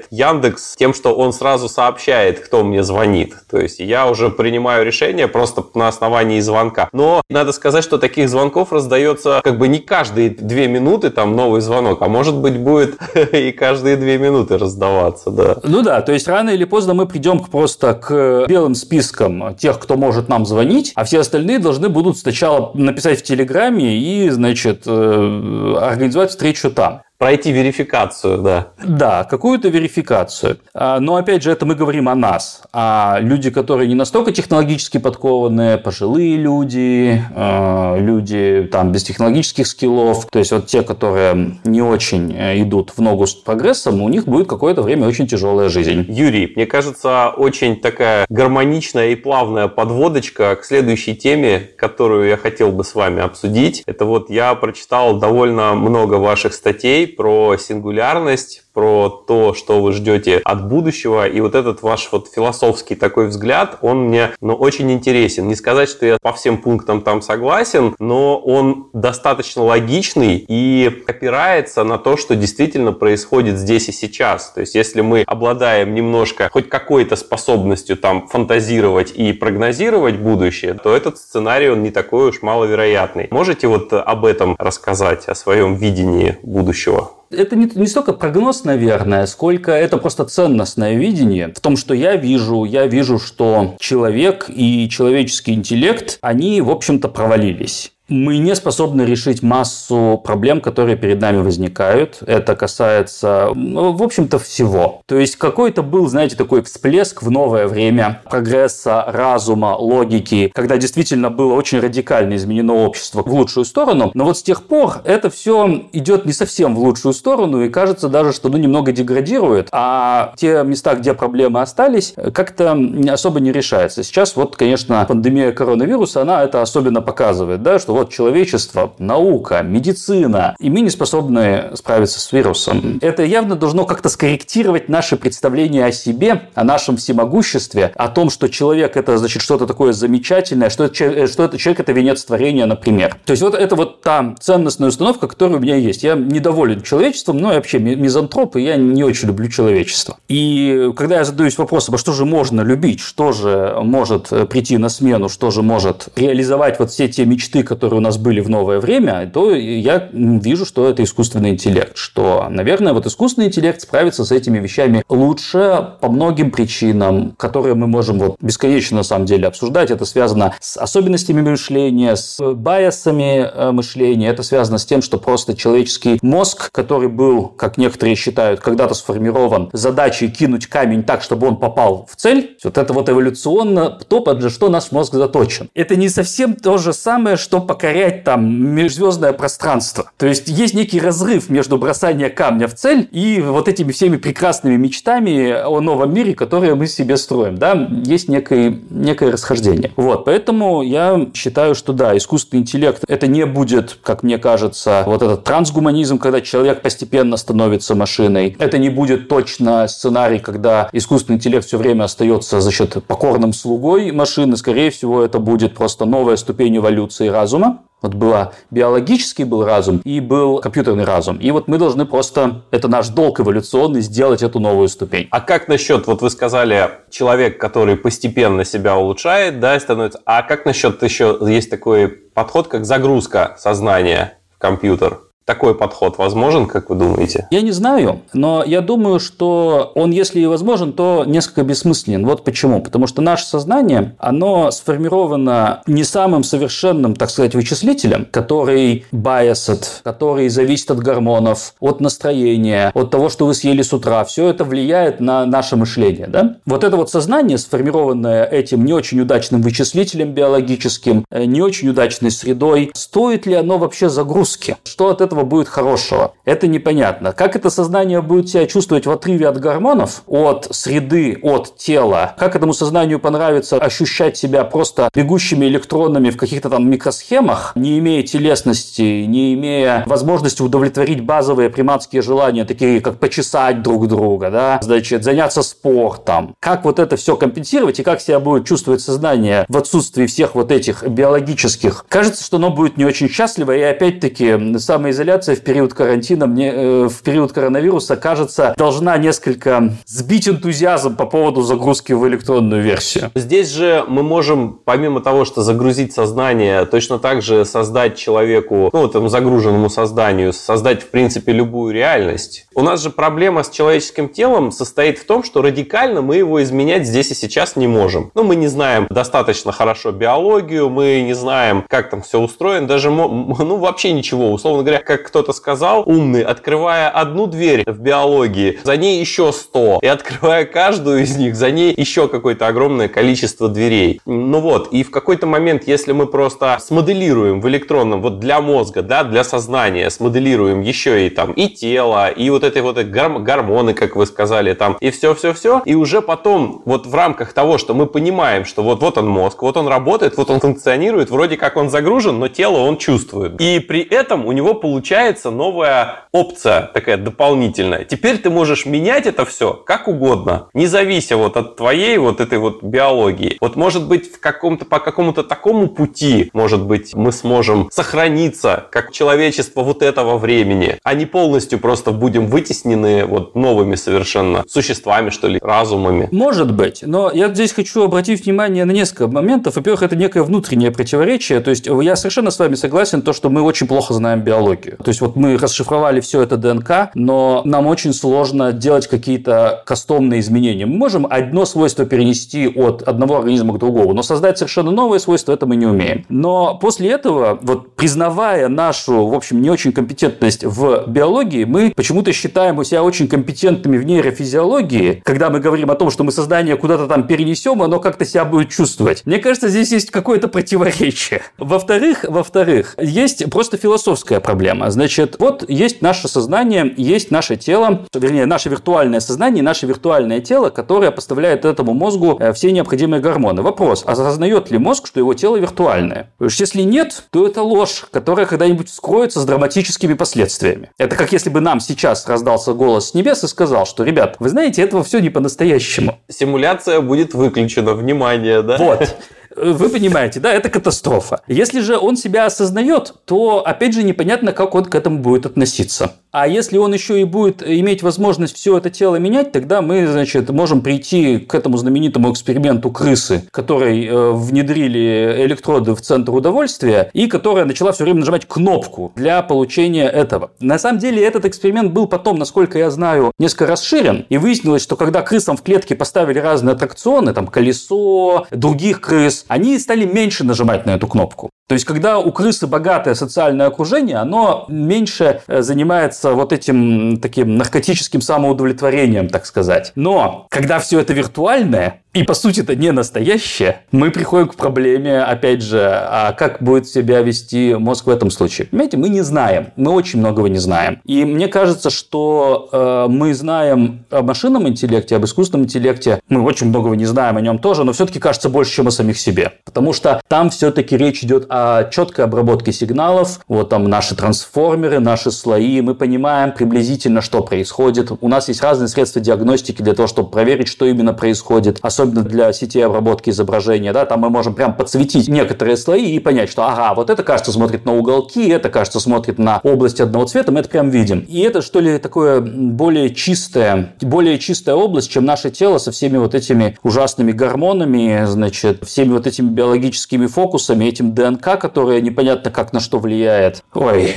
Speaker 1: Яндекс тем, что он сразу сообщает, кто мне звонит. То есть я уже принимаю решение просто на основании звонка. Но надо сказать, что таких звонков раздается как бы не каждые две минуты там новый звонок, а может быть будет <laughs> и каждые две минуты раздаваться, да.
Speaker 2: Ну да, то есть рано или поздно мы придем просто к белым спискам тех, кто может нам звонить, а все остальные должны будут сначала написать в Телеграме и, значит, э, организовать встречу там.
Speaker 1: Пройти верификацию, да.
Speaker 2: Да, какую-то верификацию. А, но опять же, это мы говорим о нас. А люди, которые не настолько технологически подкованные, пожилые люди, а, люди там без технологических скиллов, то есть вот те, которые не очень э, идут в ногу с прогрессом, у них будет какое-то время очень тяжелая жизнь.
Speaker 1: Юрий, мне кажется, очень такая гармоничная и плавная подводочка к следующей теме, которую я хотел бы с вами обсудить. Это вот я прочитал довольно много ваших статей про сингулярность, про то, что вы ждете от будущего. И вот этот ваш вот философский такой взгляд, он мне ну, очень интересен. Не сказать, что я по всем пунктам там согласен, но он достаточно логичный и опирается на то, что действительно происходит здесь и сейчас. То есть, если мы обладаем немножко хоть какой-то способностью там фантазировать и прогнозировать будущее, то этот сценарий, он не такой уж маловероятный. Можете вот об этом рассказать, о своем видении будущего?
Speaker 2: Это не, не столько прогноз, наверное, сколько это просто ценностное видение в том, что я вижу. Я вижу, что человек и человеческий интеллект, они, в общем-то, провалились мы не способны решить массу проблем, которые перед нами возникают. Это касается, ну, в общем-то, всего. То есть какой-то был, знаете, такой всплеск в новое время прогресса, разума, логики, когда действительно было очень радикально изменено общество в лучшую сторону. Но вот с тех пор это все идет не совсем в лучшую сторону и кажется даже, что ну, немного деградирует, а те места, где проблемы остались, как-то особо не решается. Сейчас вот, конечно, пандемия коронавируса, она это особенно показывает, да, что вот человечество, наука, медицина, и мы не способны справиться с вирусом. Это явно должно как-то скорректировать наше представление о себе, о нашем всемогуществе, о том, что человек это значит что-то такое замечательное, что, это, что это, человек это венец творения, например. То есть вот это вот та ценностная установка, которая у меня есть. Я недоволен человечеством, но я вообще мизантроп, и я не очень люблю человечество. И когда я задаюсь вопросом, а что же можно любить, что же может прийти на смену, что же может реализовать вот все те мечты, которые которые у нас были в новое время, то я вижу, что это искусственный интеллект. Что, наверное, вот искусственный интеллект справится с этими вещами лучше по многим причинам, которые мы можем вот бесконечно на самом деле обсуждать. Это связано с особенностями мышления, с байасами э, мышления. Это связано с тем, что просто человеческий мозг, который был, как некоторые считают, когда-то сформирован задачей кинуть камень так, чтобы он попал в цель, вот это вот эволюционно то, под что наш мозг заточен. Это не совсем то же самое, что покорять там межзвездное пространство. То есть есть некий разрыв между бросанием камня в цель и вот этими всеми прекрасными мечтами о новом мире, которые мы себе строим. Да? Есть некое, некое расхождение. Вот, поэтому я считаю, что да, искусственный интеллект это не будет, как мне кажется, вот этот трансгуманизм, когда человек постепенно становится машиной. Это не будет точно сценарий, когда искусственный интеллект все время остается за счет покорным слугой машины. Скорее всего, это будет просто новая ступень эволюции разума. Вот была биологический был разум и был компьютерный разум. И вот мы должны просто, это наш долг эволюционный, сделать эту новую ступень.
Speaker 1: А как насчет, вот вы сказали, человек, который постепенно себя улучшает, да, становится... А как насчет еще, есть такой подход, как загрузка сознания в компьютер? Такой подход возможен, как вы думаете?
Speaker 2: Я не знаю, но я думаю, что он, если и возможен, то несколько бессмысленен. Вот почему. Потому что наше сознание, оно сформировано не самым совершенным, так сказать, вычислителем, который biased, который зависит от гормонов, от настроения, от того, что вы съели с утра. Все это влияет на наше мышление. Да? Вот это вот сознание, сформированное этим не очень удачным вычислителем биологическим, э, не очень удачной средой, стоит ли оно вообще загрузки? Что от этого этого будет хорошего? Это непонятно. Как это сознание будет себя чувствовать в отрыве от гормонов, от среды, от тела? Как этому сознанию понравится ощущать себя просто бегущими электронами в каких-то там микросхемах, не имея телесности, не имея возможности удовлетворить базовые приматские желания, такие как почесать друг друга, да, значит, заняться спортом. Как вот это все компенсировать и как себя будет чувствовать сознание в отсутствии всех вот этих биологических? Кажется, что оно будет не очень счастливо, и опять-таки самое самоизоляция в период карантина, мне, э, в период коронавируса, кажется, должна несколько сбить энтузиазм по поводу загрузки в электронную версию.
Speaker 1: Здесь же мы можем, помимо того, что загрузить сознание, точно так же создать человеку, ну, этому загруженному созданию, создать, в принципе, любую реальность. У нас же проблема с человеческим телом состоит в том, что радикально мы его изменять здесь и сейчас не можем. Ну, мы не знаем достаточно хорошо биологию, мы не знаем, как там все устроено, даже, ну, вообще ничего. Условно говоря, как кто-то сказал, умный, открывая одну дверь в биологии, за ней еще сто, и открывая каждую из них, за ней еще какое-то огромное количество дверей. Ну вот, и в какой-то момент, если мы просто смоделируем в электронном, вот для мозга, да, для сознания, смоделируем еще и там и тело, и вот эти вот гормоны, как вы сказали, там, и все-все-все, и уже потом вот в рамках того, что мы понимаем, что вот, вот он мозг, вот он работает, вот он функционирует, вроде как он загружен, но тело он чувствует. И при этом у него получается новая опция такая дополнительная. Теперь ты можешь менять это все как угодно, не завися вот от твоей вот этой вот биологии. Вот может быть в каком-то, по какому-то такому пути, может быть, мы сможем сохраниться как человечество вот этого времени, а не полностью просто будем вытеснены вот новыми совершенно существами, что ли, разумами.
Speaker 2: Может быть, но я здесь хочу обратить внимание на несколько моментов. Во-первых, это некое внутреннее противоречие. То есть я совершенно с вами согласен, то, что мы очень плохо знаем биологию биологию. То есть вот мы расшифровали все это ДНК, но нам очень сложно делать какие-то кастомные изменения. Мы можем одно свойство перенести от одного организма к другому, но создать совершенно новое свойство это мы не умеем. Но после этого, вот признавая нашу, в общем, не очень компетентность в биологии, мы почему-то считаем себя очень компетентными в нейрофизиологии, когда мы говорим о том, что мы создание куда-то там перенесем, оно как-то себя будет чувствовать. Мне кажется, здесь есть какое-то противоречие. Во-вторых, во-вторых, есть просто философская проблема. Значит, вот есть наше сознание, есть наше тело, вернее, наше виртуальное сознание, наше виртуальное тело, которое поставляет этому мозгу э, все необходимые гормоны. Вопрос, осознает ли мозг, что его тело виртуальное? Потому если нет, то это ложь, которая когда-нибудь скроется с драматическими последствиями. Это как если бы нам сейчас раздался голос с небес и сказал, что, ребят, вы знаете, этого все не по-настоящему.
Speaker 1: Симуляция будет выключена, внимание, да?
Speaker 2: Вот. Вы понимаете, да, это катастрофа. Если же он себя осознает, то, опять же, непонятно, как он к этому будет относиться. А если он еще и будет иметь возможность все это тело менять, тогда мы, значит, можем прийти к этому знаменитому эксперименту крысы, который э, внедрили электроды в центр удовольствия и которая начала все время нажимать кнопку для получения этого. На самом деле этот эксперимент был потом, насколько я знаю, несколько расширен, и выяснилось, что когда крысам в клетке поставили разные аттракционы, там колесо, других крыс, они стали меньше нажимать на эту кнопку. То есть, когда у крысы богатое социальное окружение, оно меньше э, занимается вот этим таким наркотическим самоудовлетворением, так сказать. Но, когда все это виртуальное, и по сути это не настоящее, мы приходим к проблеме, опять же, а как будет себя вести мозг в этом случае. Понимаете, мы не знаем, мы очень многого не знаем. И мне кажется, что э, мы знаем о машинном интеллекте, об искусственном интеллекте, мы очень многого не знаем о нем тоже, но все-таки кажется больше, чем о самих себе. Потому что там все-таки речь идет о четкой обработки сигналов. Вот там наши трансформеры, наши слои. Мы понимаем приблизительно, что происходит. У нас есть разные средства диагностики для того, чтобы проверить, что именно происходит. Особенно для сетей обработки изображения. Да, там мы можем прям подсветить некоторые слои и понять, что ага, вот это, кажется, смотрит на уголки, это, кажется, смотрит на область одного цвета. Мы это прям видим. И это, что ли, такое более чистое, более чистая область, чем наше тело со всеми вот этими ужасными гормонами, значит, всеми вот этими биологическими фокусами, этим ДНК, которая непонятно как на что влияет. Ой,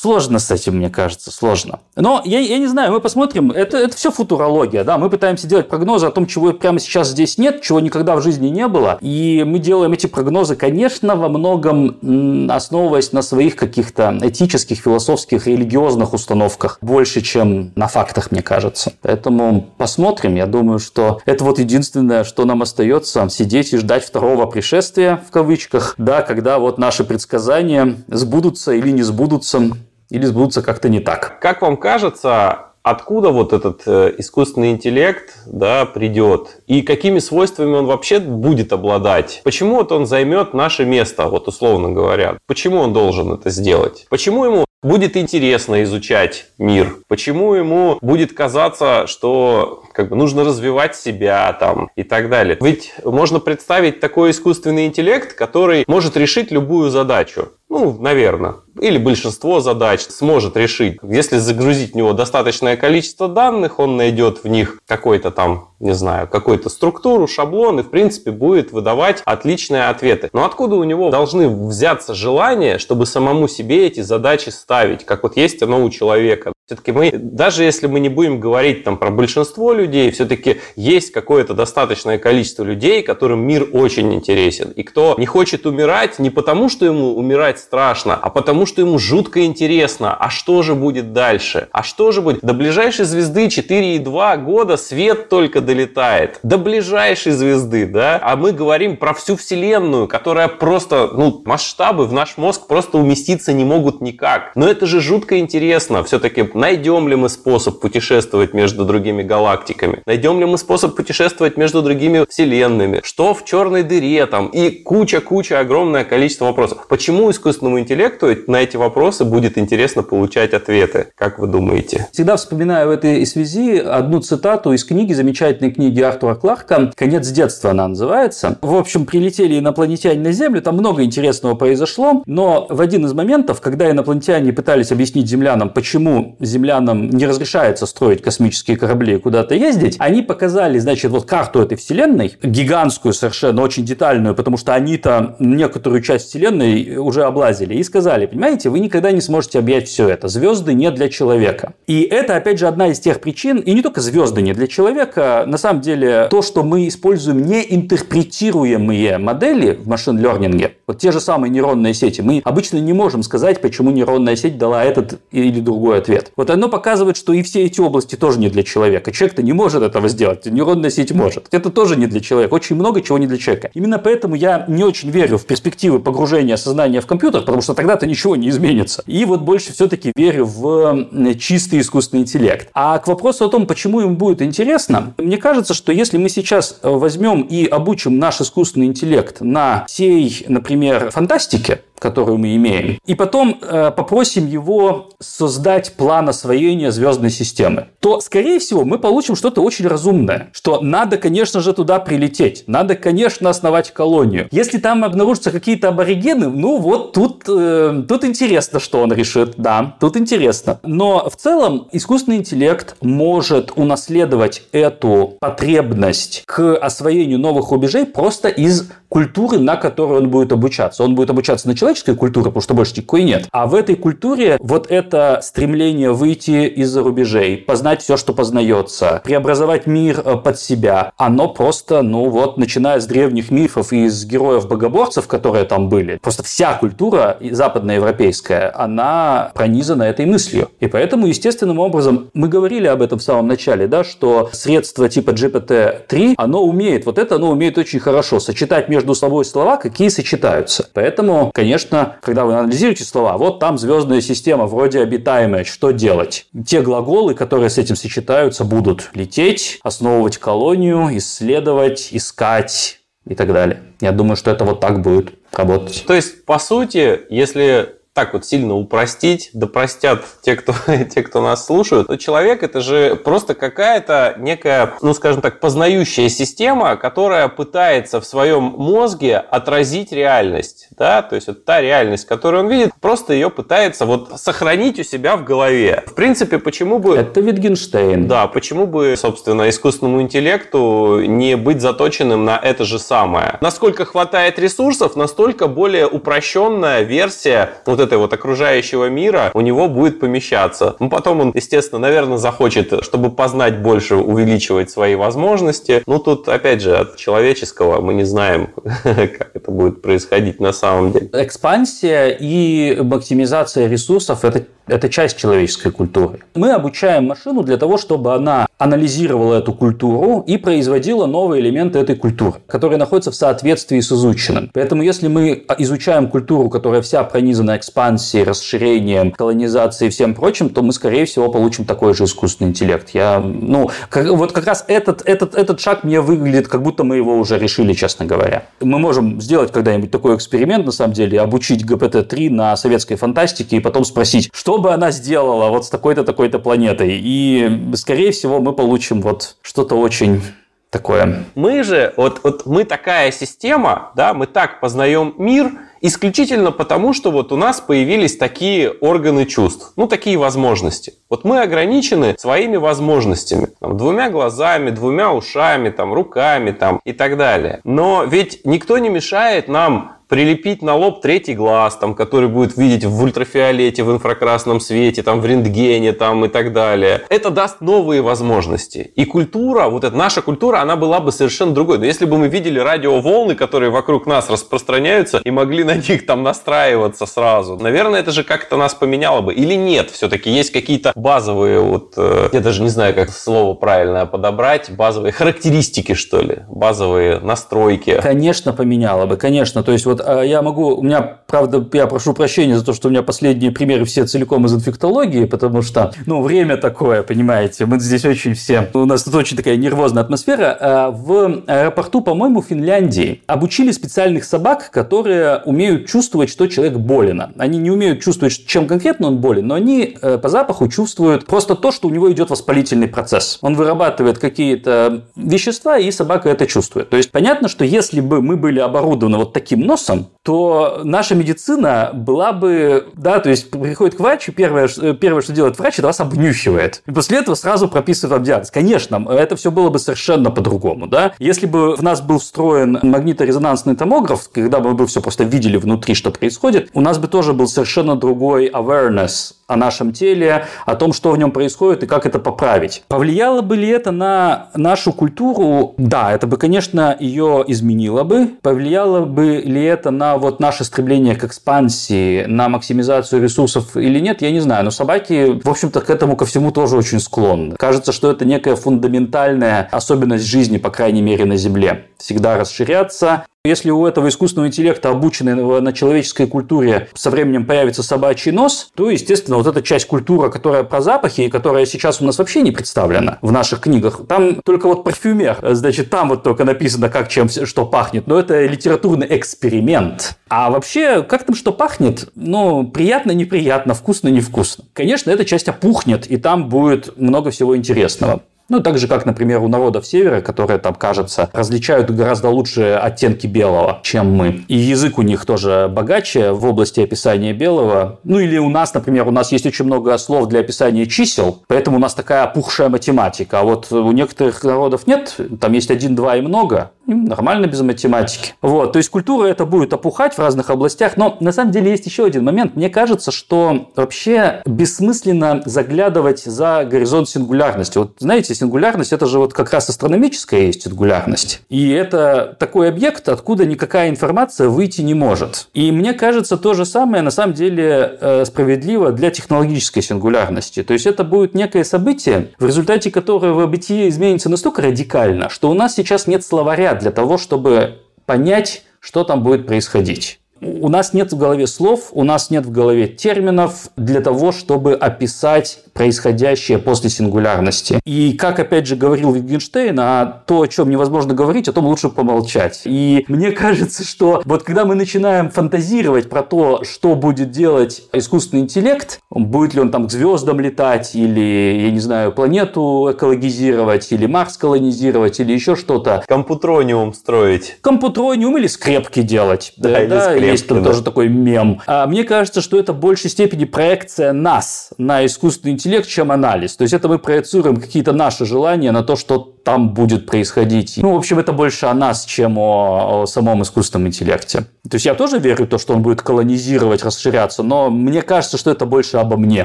Speaker 2: Сложно с этим, мне кажется, сложно. Но я, я не знаю, мы посмотрим. Это, это все футурология, да. Мы пытаемся делать прогнозы о том, чего прямо сейчас здесь нет, чего никогда в жизни не было. И мы делаем эти прогнозы, конечно, во многом основываясь на своих каких-то этических, философских, религиозных установках. Больше, чем на фактах, мне кажется. Поэтому посмотрим. Я думаю, что это вот единственное, что нам остается. Сидеть и ждать второго пришествия, в кавычках. Да, когда вот наши предсказания сбудутся или не сбудутся или сбудутся как-то не так.
Speaker 1: Как вам кажется, откуда вот этот э, искусственный интеллект да, придет и какими свойствами он вообще будет обладать. Почему вот он займет наше место, вот условно говоря. Почему он должен это сделать? Почему ему будет интересно изучать мир? Почему ему будет казаться, что как бы нужно развивать себя там и так далее? Ведь можно представить такой искусственный интеллект, который может решить любую задачу. Ну, наверное. Или большинство задач сможет решить. Если загрузить в него достаточное количество данных, он найдет в них какой-то там, не знаю, какую-то структуру, шаблон и, в принципе, будет выдавать отличные ответы. Но откуда у него должны взяться желания, чтобы самому себе эти задачи ставить, как вот есть оно у человека? Все-таки мы, даже если мы не будем говорить там про большинство людей, все-таки есть какое-то достаточное количество людей, которым мир очень интересен. И кто не хочет умирать не потому, что ему умирать страшно, а потому, что ему жутко интересно, а что же будет дальше? А что же будет? До ближайшей звезды 4,2 года свет только долетает. До ближайшей звезды, да? А мы говорим про всю Вселенную, которая просто, ну, масштабы в наш мозг просто уместиться не могут никак. Но это же жутко интересно. Все-таки Найдем ли мы способ путешествовать между другими галактиками? Найдем ли мы способ путешествовать между другими вселенными? Что в черной дыре там? И куча-куча, огромное количество вопросов. Почему искусственному интеллекту на эти вопросы будет интересно получать ответы? Как вы думаете?
Speaker 2: Всегда вспоминаю в этой связи одну цитату из книги, замечательной книги Артура Кларка «Конец детства» она называется. В общем, прилетели инопланетяне на Землю, там много интересного произошло, но в один из моментов, когда инопланетяне пытались объяснить землянам, почему землянам не разрешается строить космические корабли и куда-то ездить, они показали, значит, вот карту этой вселенной, гигантскую совершенно, очень детальную, потому что они-то некоторую часть вселенной уже облазили и сказали, понимаете, вы никогда не сможете объять все это. Звезды не для человека. И это, опять же, одна из тех причин, и не только звезды не для человека, на самом деле, то, что мы используем неинтерпретируемые модели в машин-лернинге, вот те же самые нейронные сети, мы обычно не можем сказать, почему нейронная сеть дала этот или другой ответ. Вот оно показывает, что и все эти области тоже не для человека. Человек-то не может этого сделать, нейронная сеть может. Это тоже не для человека. Очень много чего не для человека. Именно поэтому я не очень верю в перспективы погружения сознания в компьютер, потому что тогда-то ничего не изменится. И вот больше все-таки верю в чистый искусственный интеллект. А к вопросу о том, почему им будет интересно, мне кажется, что если мы сейчас возьмем и обучим наш искусственный интеллект на сей, например, фантастике, которую мы имеем, и потом э, попросим его создать план освоения звездной системы, то, скорее всего, мы получим что-то очень разумное, что надо, конечно же, туда прилететь, надо, конечно, основать колонию. Если там обнаружатся какие-то аборигены, ну вот тут, э, тут интересно, что он решит, да, тут интересно. Но в целом искусственный интеллект может унаследовать эту потребность к освоению новых рубежей просто из культуры, на которой он будет обучаться. Он будет обучаться на человеческой культуре, потому что больше никакой нет. А в этой культуре вот это стремление выйти из-за рубежей, познать все, что познается, преобразовать мир э, под себя, оно просто, ну вот, начиная с древних мифов и из героев-богоборцев, которые там были, просто вся культура западноевропейская, она пронизана этой мыслью. И поэтому, естественным образом, мы говорили об этом в самом начале, да, что средство типа GPT-3, оно умеет, вот это оно умеет очень хорошо сочетать между собой слова, какие сочетаются. Поэтому, конечно, когда вы анализируете слова, вот там звездная система вроде обитаемая, что делать? Те глаголы, которые с этим сочетаются, будут лететь, основывать колонию, исследовать, искать и так далее. Я думаю, что это вот так будет работать.
Speaker 1: То есть, по сути, если так вот сильно упростить, да простят те, кто, <laughs> те, кто нас слушают, то человек это же просто какая-то некая, ну скажем так, познающая система, которая пытается в своем мозге отразить реальность, да, то есть это та реальность, которую он видит, просто ее пытается вот сохранить у себя в голове. В принципе, почему бы...
Speaker 2: Это Витгенштейн.
Speaker 1: Да, почему бы, собственно, искусственному интеллекту не быть заточенным на это же самое. Насколько хватает ресурсов, настолько более упрощенная версия вот этой вот окружающего мира у него будет помещаться. Ну, потом он, естественно, наверное, захочет, чтобы познать больше, увеличивать свои возможности. Ну, тут, опять же, от человеческого мы не знаем, <laughs> как это будет происходить на самом деле.
Speaker 2: Экспансия и максимизация ресурсов – это это часть человеческой культуры. Мы обучаем машину для того, чтобы она анализировала эту культуру и производила новые элементы этой культуры, которые находятся в соответствии с изученным. Поэтому если мы изучаем культуру, которая вся пронизана экспансией, расширением, колонизацией и всем прочим, то мы, скорее всего, получим такой же искусственный интеллект. Я, ну, как, вот как раз этот, этот, этот шаг мне выглядит, как будто мы его уже решили, честно говоря. Мы можем сделать когда-нибудь такой эксперимент, на самом деле, обучить ГПТ-3 на советской фантастике и потом спросить, что бы она сделала вот с такой-то, такой-то планетой. И, скорее всего, мы получим вот что-то очень такое.
Speaker 1: Мы же, вот, вот мы такая система, да, мы так познаем мир, исключительно потому, что вот у нас появились такие органы чувств, ну, такие возможности. Вот мы ограничены своими возможностями, там, двумя глазами, двумя ушами, там, руками там, и так далее. Но ведь никто не мешает нам прилепить на лоб третий глаз, там, который будет видеть в ультрафиолете, в инфракрасном свете, там, в рентгене там, и так далее. Это даст новые возможности. И культура, вот эта наша культура, она была бы совершенно другой. Но если бы мы видели радиоволны, которые вокруг нас распространяются, и могли на них там настраиваться сразу, наверное, это же как-то нас поменяло бы. Или нет, все-таки есть какие-то базовые, вот, э, я даже не знаю, как слово правильное подобрать, базовые характеристики, что ли, базовые настройки.
Speaker 2: Конечно, поменяло бы, конечно. То есть вот вот а я могу, у меня, правда, я прошу прощения за то, что у меня последние примеры все целиком из инфектологии, потому что, ну, время такое, понимаете, мы здесь очень все, у нас тут очень такая нервозная атмосфера. А в аэропорту, по-моему, Финляндии обучили специальных собак, которые умеют чувствовать, что человек болен. Они не умеют чувствовать, чем конкретно он болен, но они э, по запаху чувствуют просто то, что у него идет воспалительный процесс. Он вырабатывает какие-то вещества, и собака это чувствует. То есть понятно, что если бы мы были оборудованы вот таким носом, вирусом, то наша медицина была бы, да, то есть приходит к врачу, первое, первое что делает врач, это вас обнюхивает. И после этого сразу прописывает вам диагноз. Конечно, это все было бы совершенно по-другому, да. Если бы в нас был встроен магниторезонансный томограф, когда бы мы все просто видели внутри, что происходит, у нас бы тоже был совершенно другой awareness о нашем теле, о том, что в нем происходит и как это поправить. Повлияло бы ли это на нашу культуру? Да, это бы, конечно, ее изменило бы. Повлияло бы ли это на вот наше стремление к экспансии, на максимизацию ресурсов или нет, я не знаю. Но собаки, в общем-то, к этому ко всему тоже очень склонны. Кажется, что это некая фундаментальная особенность жизни, по крайней мере, на Земле. Всегда расширяться, Если у этого искусственного интеллекта, обученного на человеческой культуре, со временем появится собачий нос, то, естественно, вот эта часть культуры, которая про запахи, и которая сейчас у нас вообще не представлена в наших книгах, там только вот парфюмер, значит, там вот только написано, как чем что пахнет, но это литературный эксперимент. А вообще, как там что пахнет? Ну, приятно, неприятно, вкусно, невкусно. Конечно, эта часть опухнет, и там будет много всего интересного. Ну, так же, как, например, у народов Севера, которые там, кажется, различают гораздо лучше оттенки белого, чем мы. И язык у них тоже богаче в области описания белого. Ну, или у нас, например, у нас есть очень много слов для описания чисел, поэтому у нас такая опухшая математика. А вот у некоторых народов нет, там есть один, два и много. Им нормально без математики. Вот, то есть культура это будет опухать в разных областях, но на самом деле есть еще один момент. Мне кажется, что вообще бессмысленно заглядывать за горизонт сингулярности. Вот знаете, сингулярность это же вот как раз астрономическая есть сингулярность. И это такой объект, откуда никакая информация выйти не может. И мне кажется, то же самое на самом деле э, справедливо для технологической сингулярности. То есть это будет некое событие, в результате которого бытие изменится настолько радикально, что у нас сейчас нет словаря для того, чтобы понять, что там будет происходить. У нас нет в голове слов, у нас нет в голове терминов для того, чтобы описать происходящее после сингулярности. И как, опять же, говорил Wittgenstein, а то, о чем невозможно говорить, о том лучше помолчать. И мне кажется, что вот когда мы начинаем фантазировать про то, что будет делать искусственный интеллект, будет ли он там к звездам летать, или, я не знаю, планету экологизировать, или Марс колонизировать, или еще что-то.
Speaker 1: Компутрониум строить.
Speaker 2: Компутрониум или скрепки делать. Да, да, да скрепки, есть там да. тоже такой мем. А мне кажется, что это в большей степени проекция нас на искусственный интеллект, чем анализ. То есть это мы проецируем какие-то наши желания на то, что там будет происходить. Ну, в общем, это больше о нас, чем о, о самом искусственном интеллекте. То есть я тоже верю в то, что он будет колонизировать, расширяться, но мне кажется, что это больше обо мне.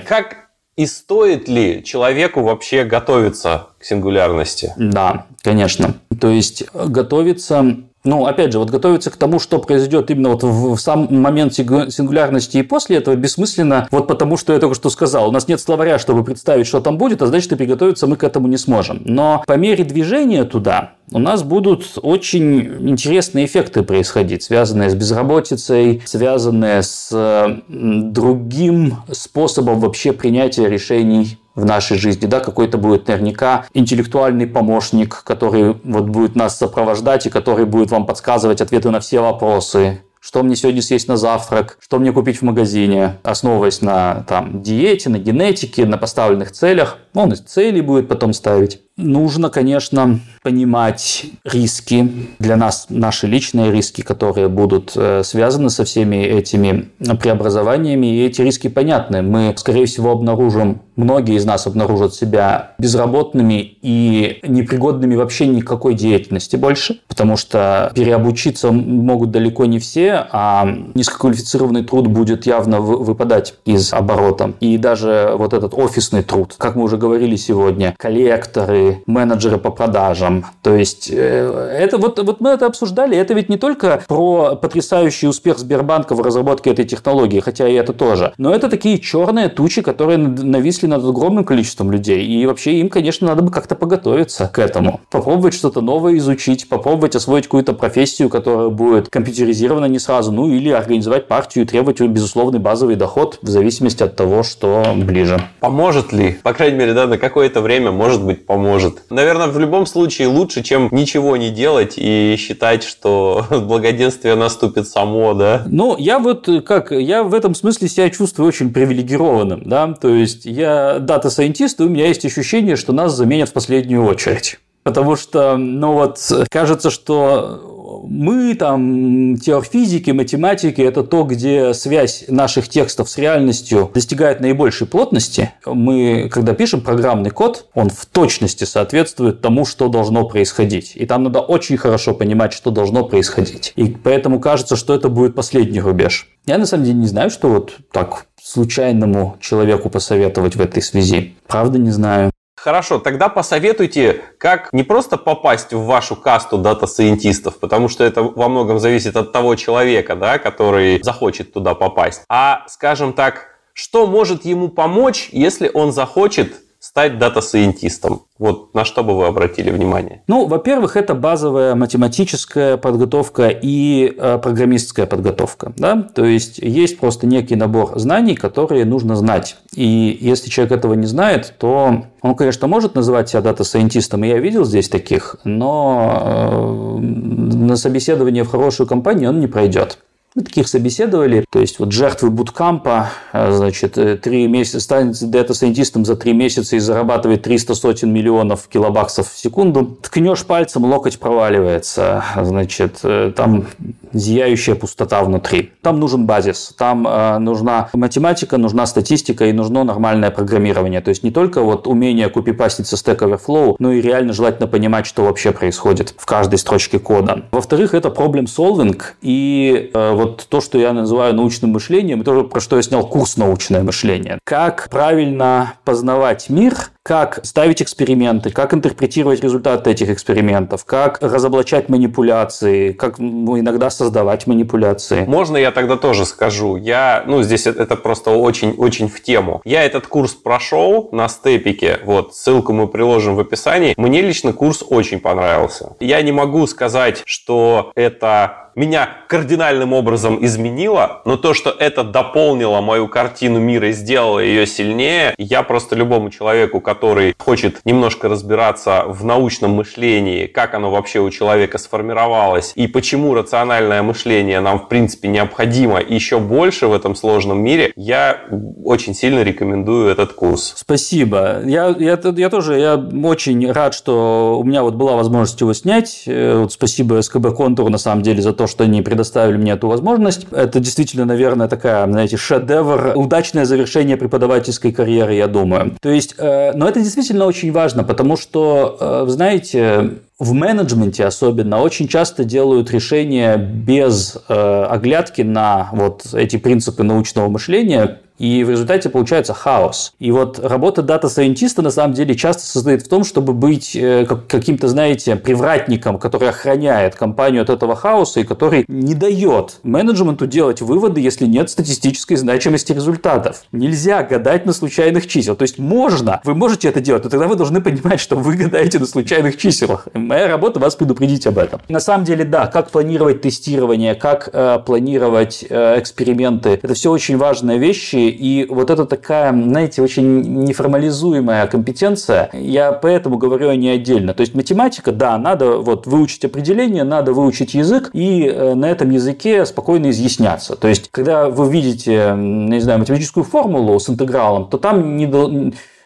Speaker 1: Как и стоит ли человеку вообще готовиться к сингулярности?
Speaker 2: Да, конечно. То есть готовиться ну, опять же, вот готовиться к тому, что произойдет именно вот в, сам момент сингулярности и после этого бессмысленно, вот потому что я только что сказал. У нас нет словаря, чтобы представить, что там будет, а значит, и приготовиться мы к этому не сможем. Но по мере движения туда у нас будут очень интересные эффекты происходить, связанные с безработицей, связанные с другим способом вообще принятия решений в нашей жизни, да, какой-то будет наверняка интеллектуальный помощник, который вот будет нас сопровождать и который будет вам подсказывать ответы на все вопросы, что мне сегодня съесть на завтрак, что мне купить в магазине, основываясь на там, диете, на генетике, на поставленных целях. Он и цели будет потом ставить. Нужно, конечно, понимать риски для нас, наши личные риски, которые будут э, связаны со всеми этими преобразованиями. И эти риски понятны. Мы, скорее всего, обнаружим, многие из нас обнаружат себя безработными и непригодными вообще никакой деятельности больше, потому что переобучиться могут далеко не все, а низкоквалифицированный труд будет явно выпадать из оборота. И даже вот этот офисный труд, как мы уже говорили сегодня, коллекторы, менеджеры по продажам. То есть э, это вот, вот мы это обсуждали. Это ведь не только про потрясающий успех Сбербанка в разработке этой технологии, хотя и это тоже. Но это такие черные тучи, которые нависли над огромным количеством людей. И вообще им, конечно, надо бы как-то подготовиться к этому. Попробовать что-то новое изучить, попробовать освоить какую-то профессию, которая будет компьютеризирована не сразу, ну или организовать партию и требовать безусловный базовый доход в зависимости от того, что ближе.
Speaker 1: Поможет ли? По крайней мере, да, на какое-то время, может быть, поможет. Наверное, в любом случае лучше, чем ничего не делать и считать, что <laughs> благоденствие наступит само, да?
Speaker 2: Ну, я вот как, я в этом смысле себя чувствую очень привилегированным, да, то есть я дата-сайентист, и у меня есть ощущение, что нас заменят в последнюю очередь. Потому что, ну вот, кажется, что мы там, теорфизики, математики, это то, где связь наших текстов с реальностью достигает наибольшей плотности. Мы, когда пишем программный код, он в точности соответствует тому, что должно происходить. И там надо очень хорошо понимать, что должно происходить. И поэтому кажется, что это будет последний рубеж. Я на самом деле не знаю, что вот так случайному человеку посоветовать в этой связи. Правда не знаю.
Speaker 1: Хорошо, тогда посоветуйте, как не просто попасть в вашу касту дата-сайентистов, потому что это во многом зависит от того человека, да, который захочет туда попасть, а, скажем так, что может ему помочь, если он захочет стать дата-сайентистом, вот на что бы вы обратили внимание?
Speaker 2: Ну, во-первых, это базовая математическая подготовка и э, программистская подготовка. Да? То есть есть просто некий набор знаний, которые нужно знать. И если человек этого не знает, то он, конечно, может называть себя дата-сайентистом, и я видел здесь таких, но э, на собеседование в хорошую компанию он не пройдет. Мы таких собеседовали, то есть вот жертвы буткампа, а, значит, э, три месяца, станет дата-сайентистом за три месяца и зарабатывает 300 сотен миллионов килобаксов в секунду. Ткнешь пальцем, локоть проваливается, значит, э, там зияющая пустота внутри. Там нужен базис, там э, нужна математика, нужна статистика и нужно нормальное программирование. То есть не только вот умение купипастить со Stack Overflow, но и реально желательно понимать, что вообще происходит в каждой строчке кода. Во-вторых, это problem solving и э, вот то, что я называю научным мышлением, и то, про что я снял курс «Научное мышление». Как правильно познавать мир, как ставить эксперименты, как интерпретировать результаты этих экспериментов, как разоблачать манипуляции, как иногда создавать манипуляции.
Speaker 1: Можно я тогда тоже скажу? Я, ну, здесь это просто очень-очень в тему. Я этот курс прошел на степике, вот, ссылку мы приложим в описании. Мне лично курс очень понравился. Я не могу сказать, что это меня кардинальным образом изменило, но то, что это дополнило мою картину мира и сделало ее сильнее, я просто любому человеку, который хочет немножко разбираться в научном мышлении, как оно вообще у человека сформировалось и почему рациональное мышление нам в принципе необходимо еще больше в этом сложном мире, я очень сильно рекомендую этот курс.
Speaker 2: Спасибо. Я, я, я тоже я очень рад, что у меня вот была возможность его снять. Э, вот спасибо СКБ Контур на самом деле за то, то, что они предоставили мне эту возможность. Это действительно, наверное, такая, знаете, шедевр, удачное завершение преподавательской карьеры, я думаю. То есть, э, но это действительно очень важно, потому что, э, знаете, в менеджменте особенно очень часто делают решения без э, оглядки на вот эти принципы научного мышления, и в результате получается хаос. И вот работа дата-сайентиста на самом деле часто состоит в том, чтобы быть э, каким-то, знаете, привратником, который охраняет компанию от этого хаоса и который не дает менеджменту делать выводы, если нет статистической значимости результатов. Нельзя гадать на случайных числах. То есть можно, вы можете это делать, но тогда вы должны понимать, что вы гадаете на случайных числах. Моя работа вас предупредить об этом. На самом деле, да, как планировать тестирование, как э, планировать э, эксперименты, это все очень важные вещи, и вот это такая, знаете, очень неформализуемая компетенция. Я поэтому говорю о ней отдельно. То есть математика, да, надо вот выучить определение, надо выучить язык и э, на этом языке спокойно изъясняться. То есть, когда вы видите, не знаю, математическую формулу с интегралом, то там не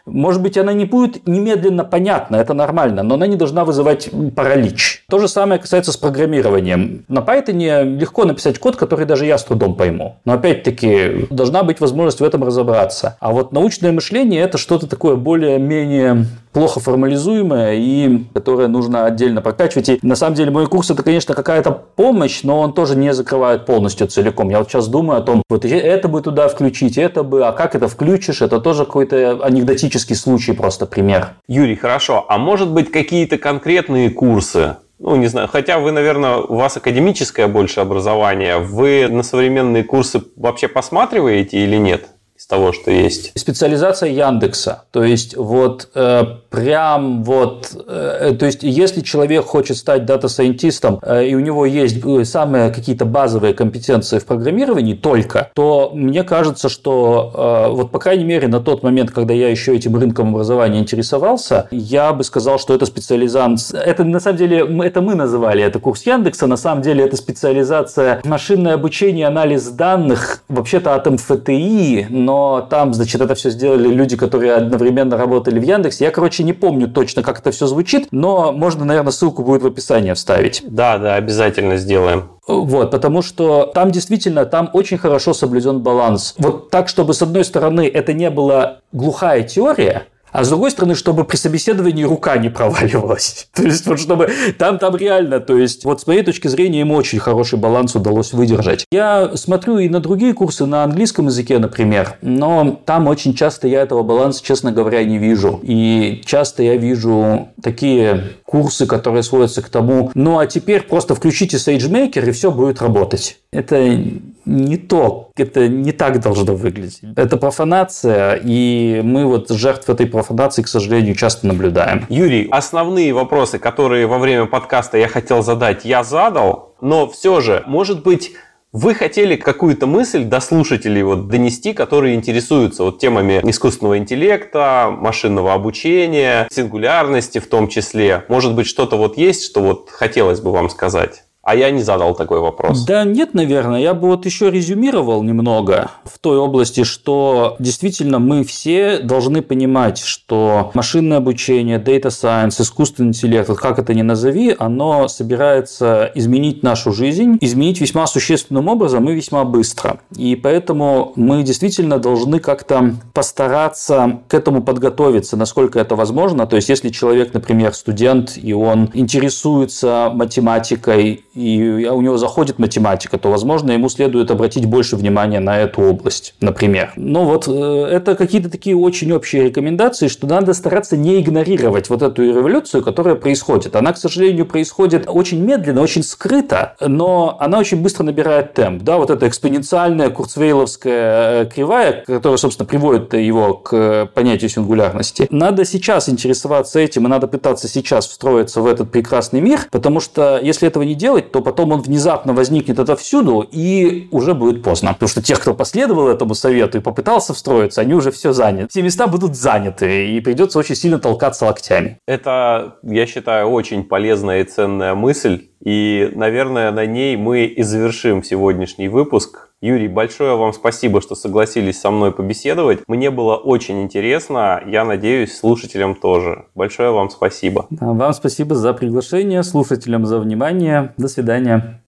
Speaker 2: может быть, она не будет немедленно понятна, это нормально, но она не должна вызывать паралич. То же самое касается с программированием. На Python легко написать код, который даже я с трудом пойму. Но опять-таки, должна быть возможность в этом разобраться. А вот научное мышление – это что-то такое более-менее плохо формализуемое и которое нужно отдельно прокачивать. И на самом деле мой курс это, конечно, какая-то помощь, но он тоже не закрывает полностью целиком. Я вот сейчас думаю о том, вот это бы туда включить, это бы, а как это включишь, это тоже какой-то анекдотический случай, просто пример.
Speaker 1: Юрий, хорошо. А может быть какие-то конкретные курсы, ну, не знаю, хотя вы, наверное, у вас академическое больше образование, вы на современные курсы вообще посматриваете или нет? Из того, что есть.
Speaker 2: Специализация Яндекса. То есть вот э, прям вот, э, то есть если человек хочет стать дата-сайентистом э, и у него есть э, самые какие-то базовые компетенции в программировании только, то мне кажется, что э, вот по крайней мере на тот момент, когда я еще этим рынком образования интересовался, я бы сказал, что это специализация. Это на самом деле это мы называли это курс Яндекса, на самом деле это специализация машинное обучение, анализ данных, вообще-то от МФТИ, но там, значит, это все сделали люди, которые одновременно работали в Яндексе. Я, короче, не помню точно, как это все звучит, но можно, наверное, ссылку будет в описании вставить.
Speaker 1: Да, да, обязательно сделаем.
Speaker 2: Вот, потому что там действительно, там очень хорошо соблюден баланс. Вот так, чтобы с одной стороны это не была глухая теория, а с другой стороны, чтобы при собеседовании рука не проваливалась. <laughs> То есть, вот чтобы там, там реально, то есть, вот с моей точки зрения, им очень хороший баланс удалось выдержать. Я смотрю и на другие курсы на английском языке, например, но там очень часто я этого баланса, честно говоря, не вижу. И часто я вижу такие курсы, которые сводятся к тому, ну а теперь просто включите SageMaker и все будет работать. Это не то. Это не так должно выглядеть. Это профанация, и мы вот жертв этой профанации, к сожалению, часто наблюдаем.
Speaker 1: Юрий, основные вопросы, которые во время подкаста я хотел задать, я задал, но все же, может быть, вы хотели какую-то мысль до слушателей вот донести, которые интересуются вот темами искусственного интеллекта, машинного обучения, сингулярности в том числе. Может быть, что-то вот есть, что вот хотелось бы вам сказать? А я не задал такой вопрос.
Speaker 2: Да нет, наверное. Я бы вот еще резюмировал немного в той области, что действительно мы все должны понимать, что машинное обучение, data science, искусственный интеллект, вот как это ни назови, оно собирается изменить нашу жизнь, изменить весьма существенным образом и весьма быстро. И поэтому мы действительно должны как-то постараться к этому подготовиться, насколько это возможно. То есть, если человек, например, студент, и он интересуется математикой и у него заходит математика, то, возможно, ему следует обратить больше внимания на эту область, например. Но вот э, это какие-то такие очень общие рекомендации, что надо стараться не игнорировать вот эту революцию, которая происходит. Она, к сожалению, происходит очень медленно, очень скрыто, но она очень быстро набирает темп. Да, вот эта экспоненциальная курцвейловская э, кривая, которая, собственно, приводит его к понятию сингулярности. Надо сейчас интересоваться этим, и надо пытаться сейчас встроиться в этот прекрасный мир, потому что если этого не делать, то потом он внезапно возникнет отовсюду, и уже будет поздно. Потому что тех, кто последовал этому совету и попытался встроиться, они уже все заняты. Все места будут заняты, и придется очень сильно толкаться локтями.
Speaker 1: Это, я считаю, очень полезная и ценная мысль. И, наверное, на ней мы и завершим сегодняшний выпуск. Юрий, большое вам спасибо, что согласились со мной побеседовать. Мне было очень интересно. Я надеюсь, слушателям тоже. Большое вам спасибо.
Speaker 2: Вам спасибо за приглашение, слушателям за внимание. До свидания.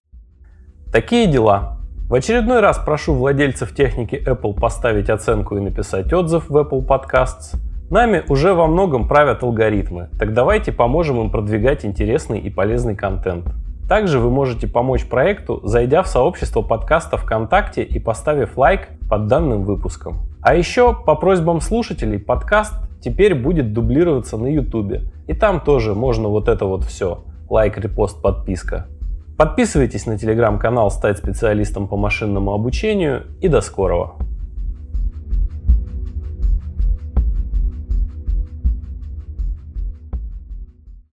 Speaker 1: Такие дела. В очередной раз прошу владельцев техники Apple поставить оценку и написать отзыв в Apple Podcasts. Нами уже во многом правят алгоритмы, так давайте поможем им продвигать интересный и полезный контент. Также вы можете помочь проекту, зайдя в сообщество подкаста ВКонтакте и поставив лайк под данным выпуском. А еще по просьбам слушателей подкаст теперь будет дублироваться на YouTube. И там тоже можно вот это вот все. Лайк, репост, подписка. Подписывайтесь на телеграм-канал «Стать специалистом по машинному обучению» и до скорого!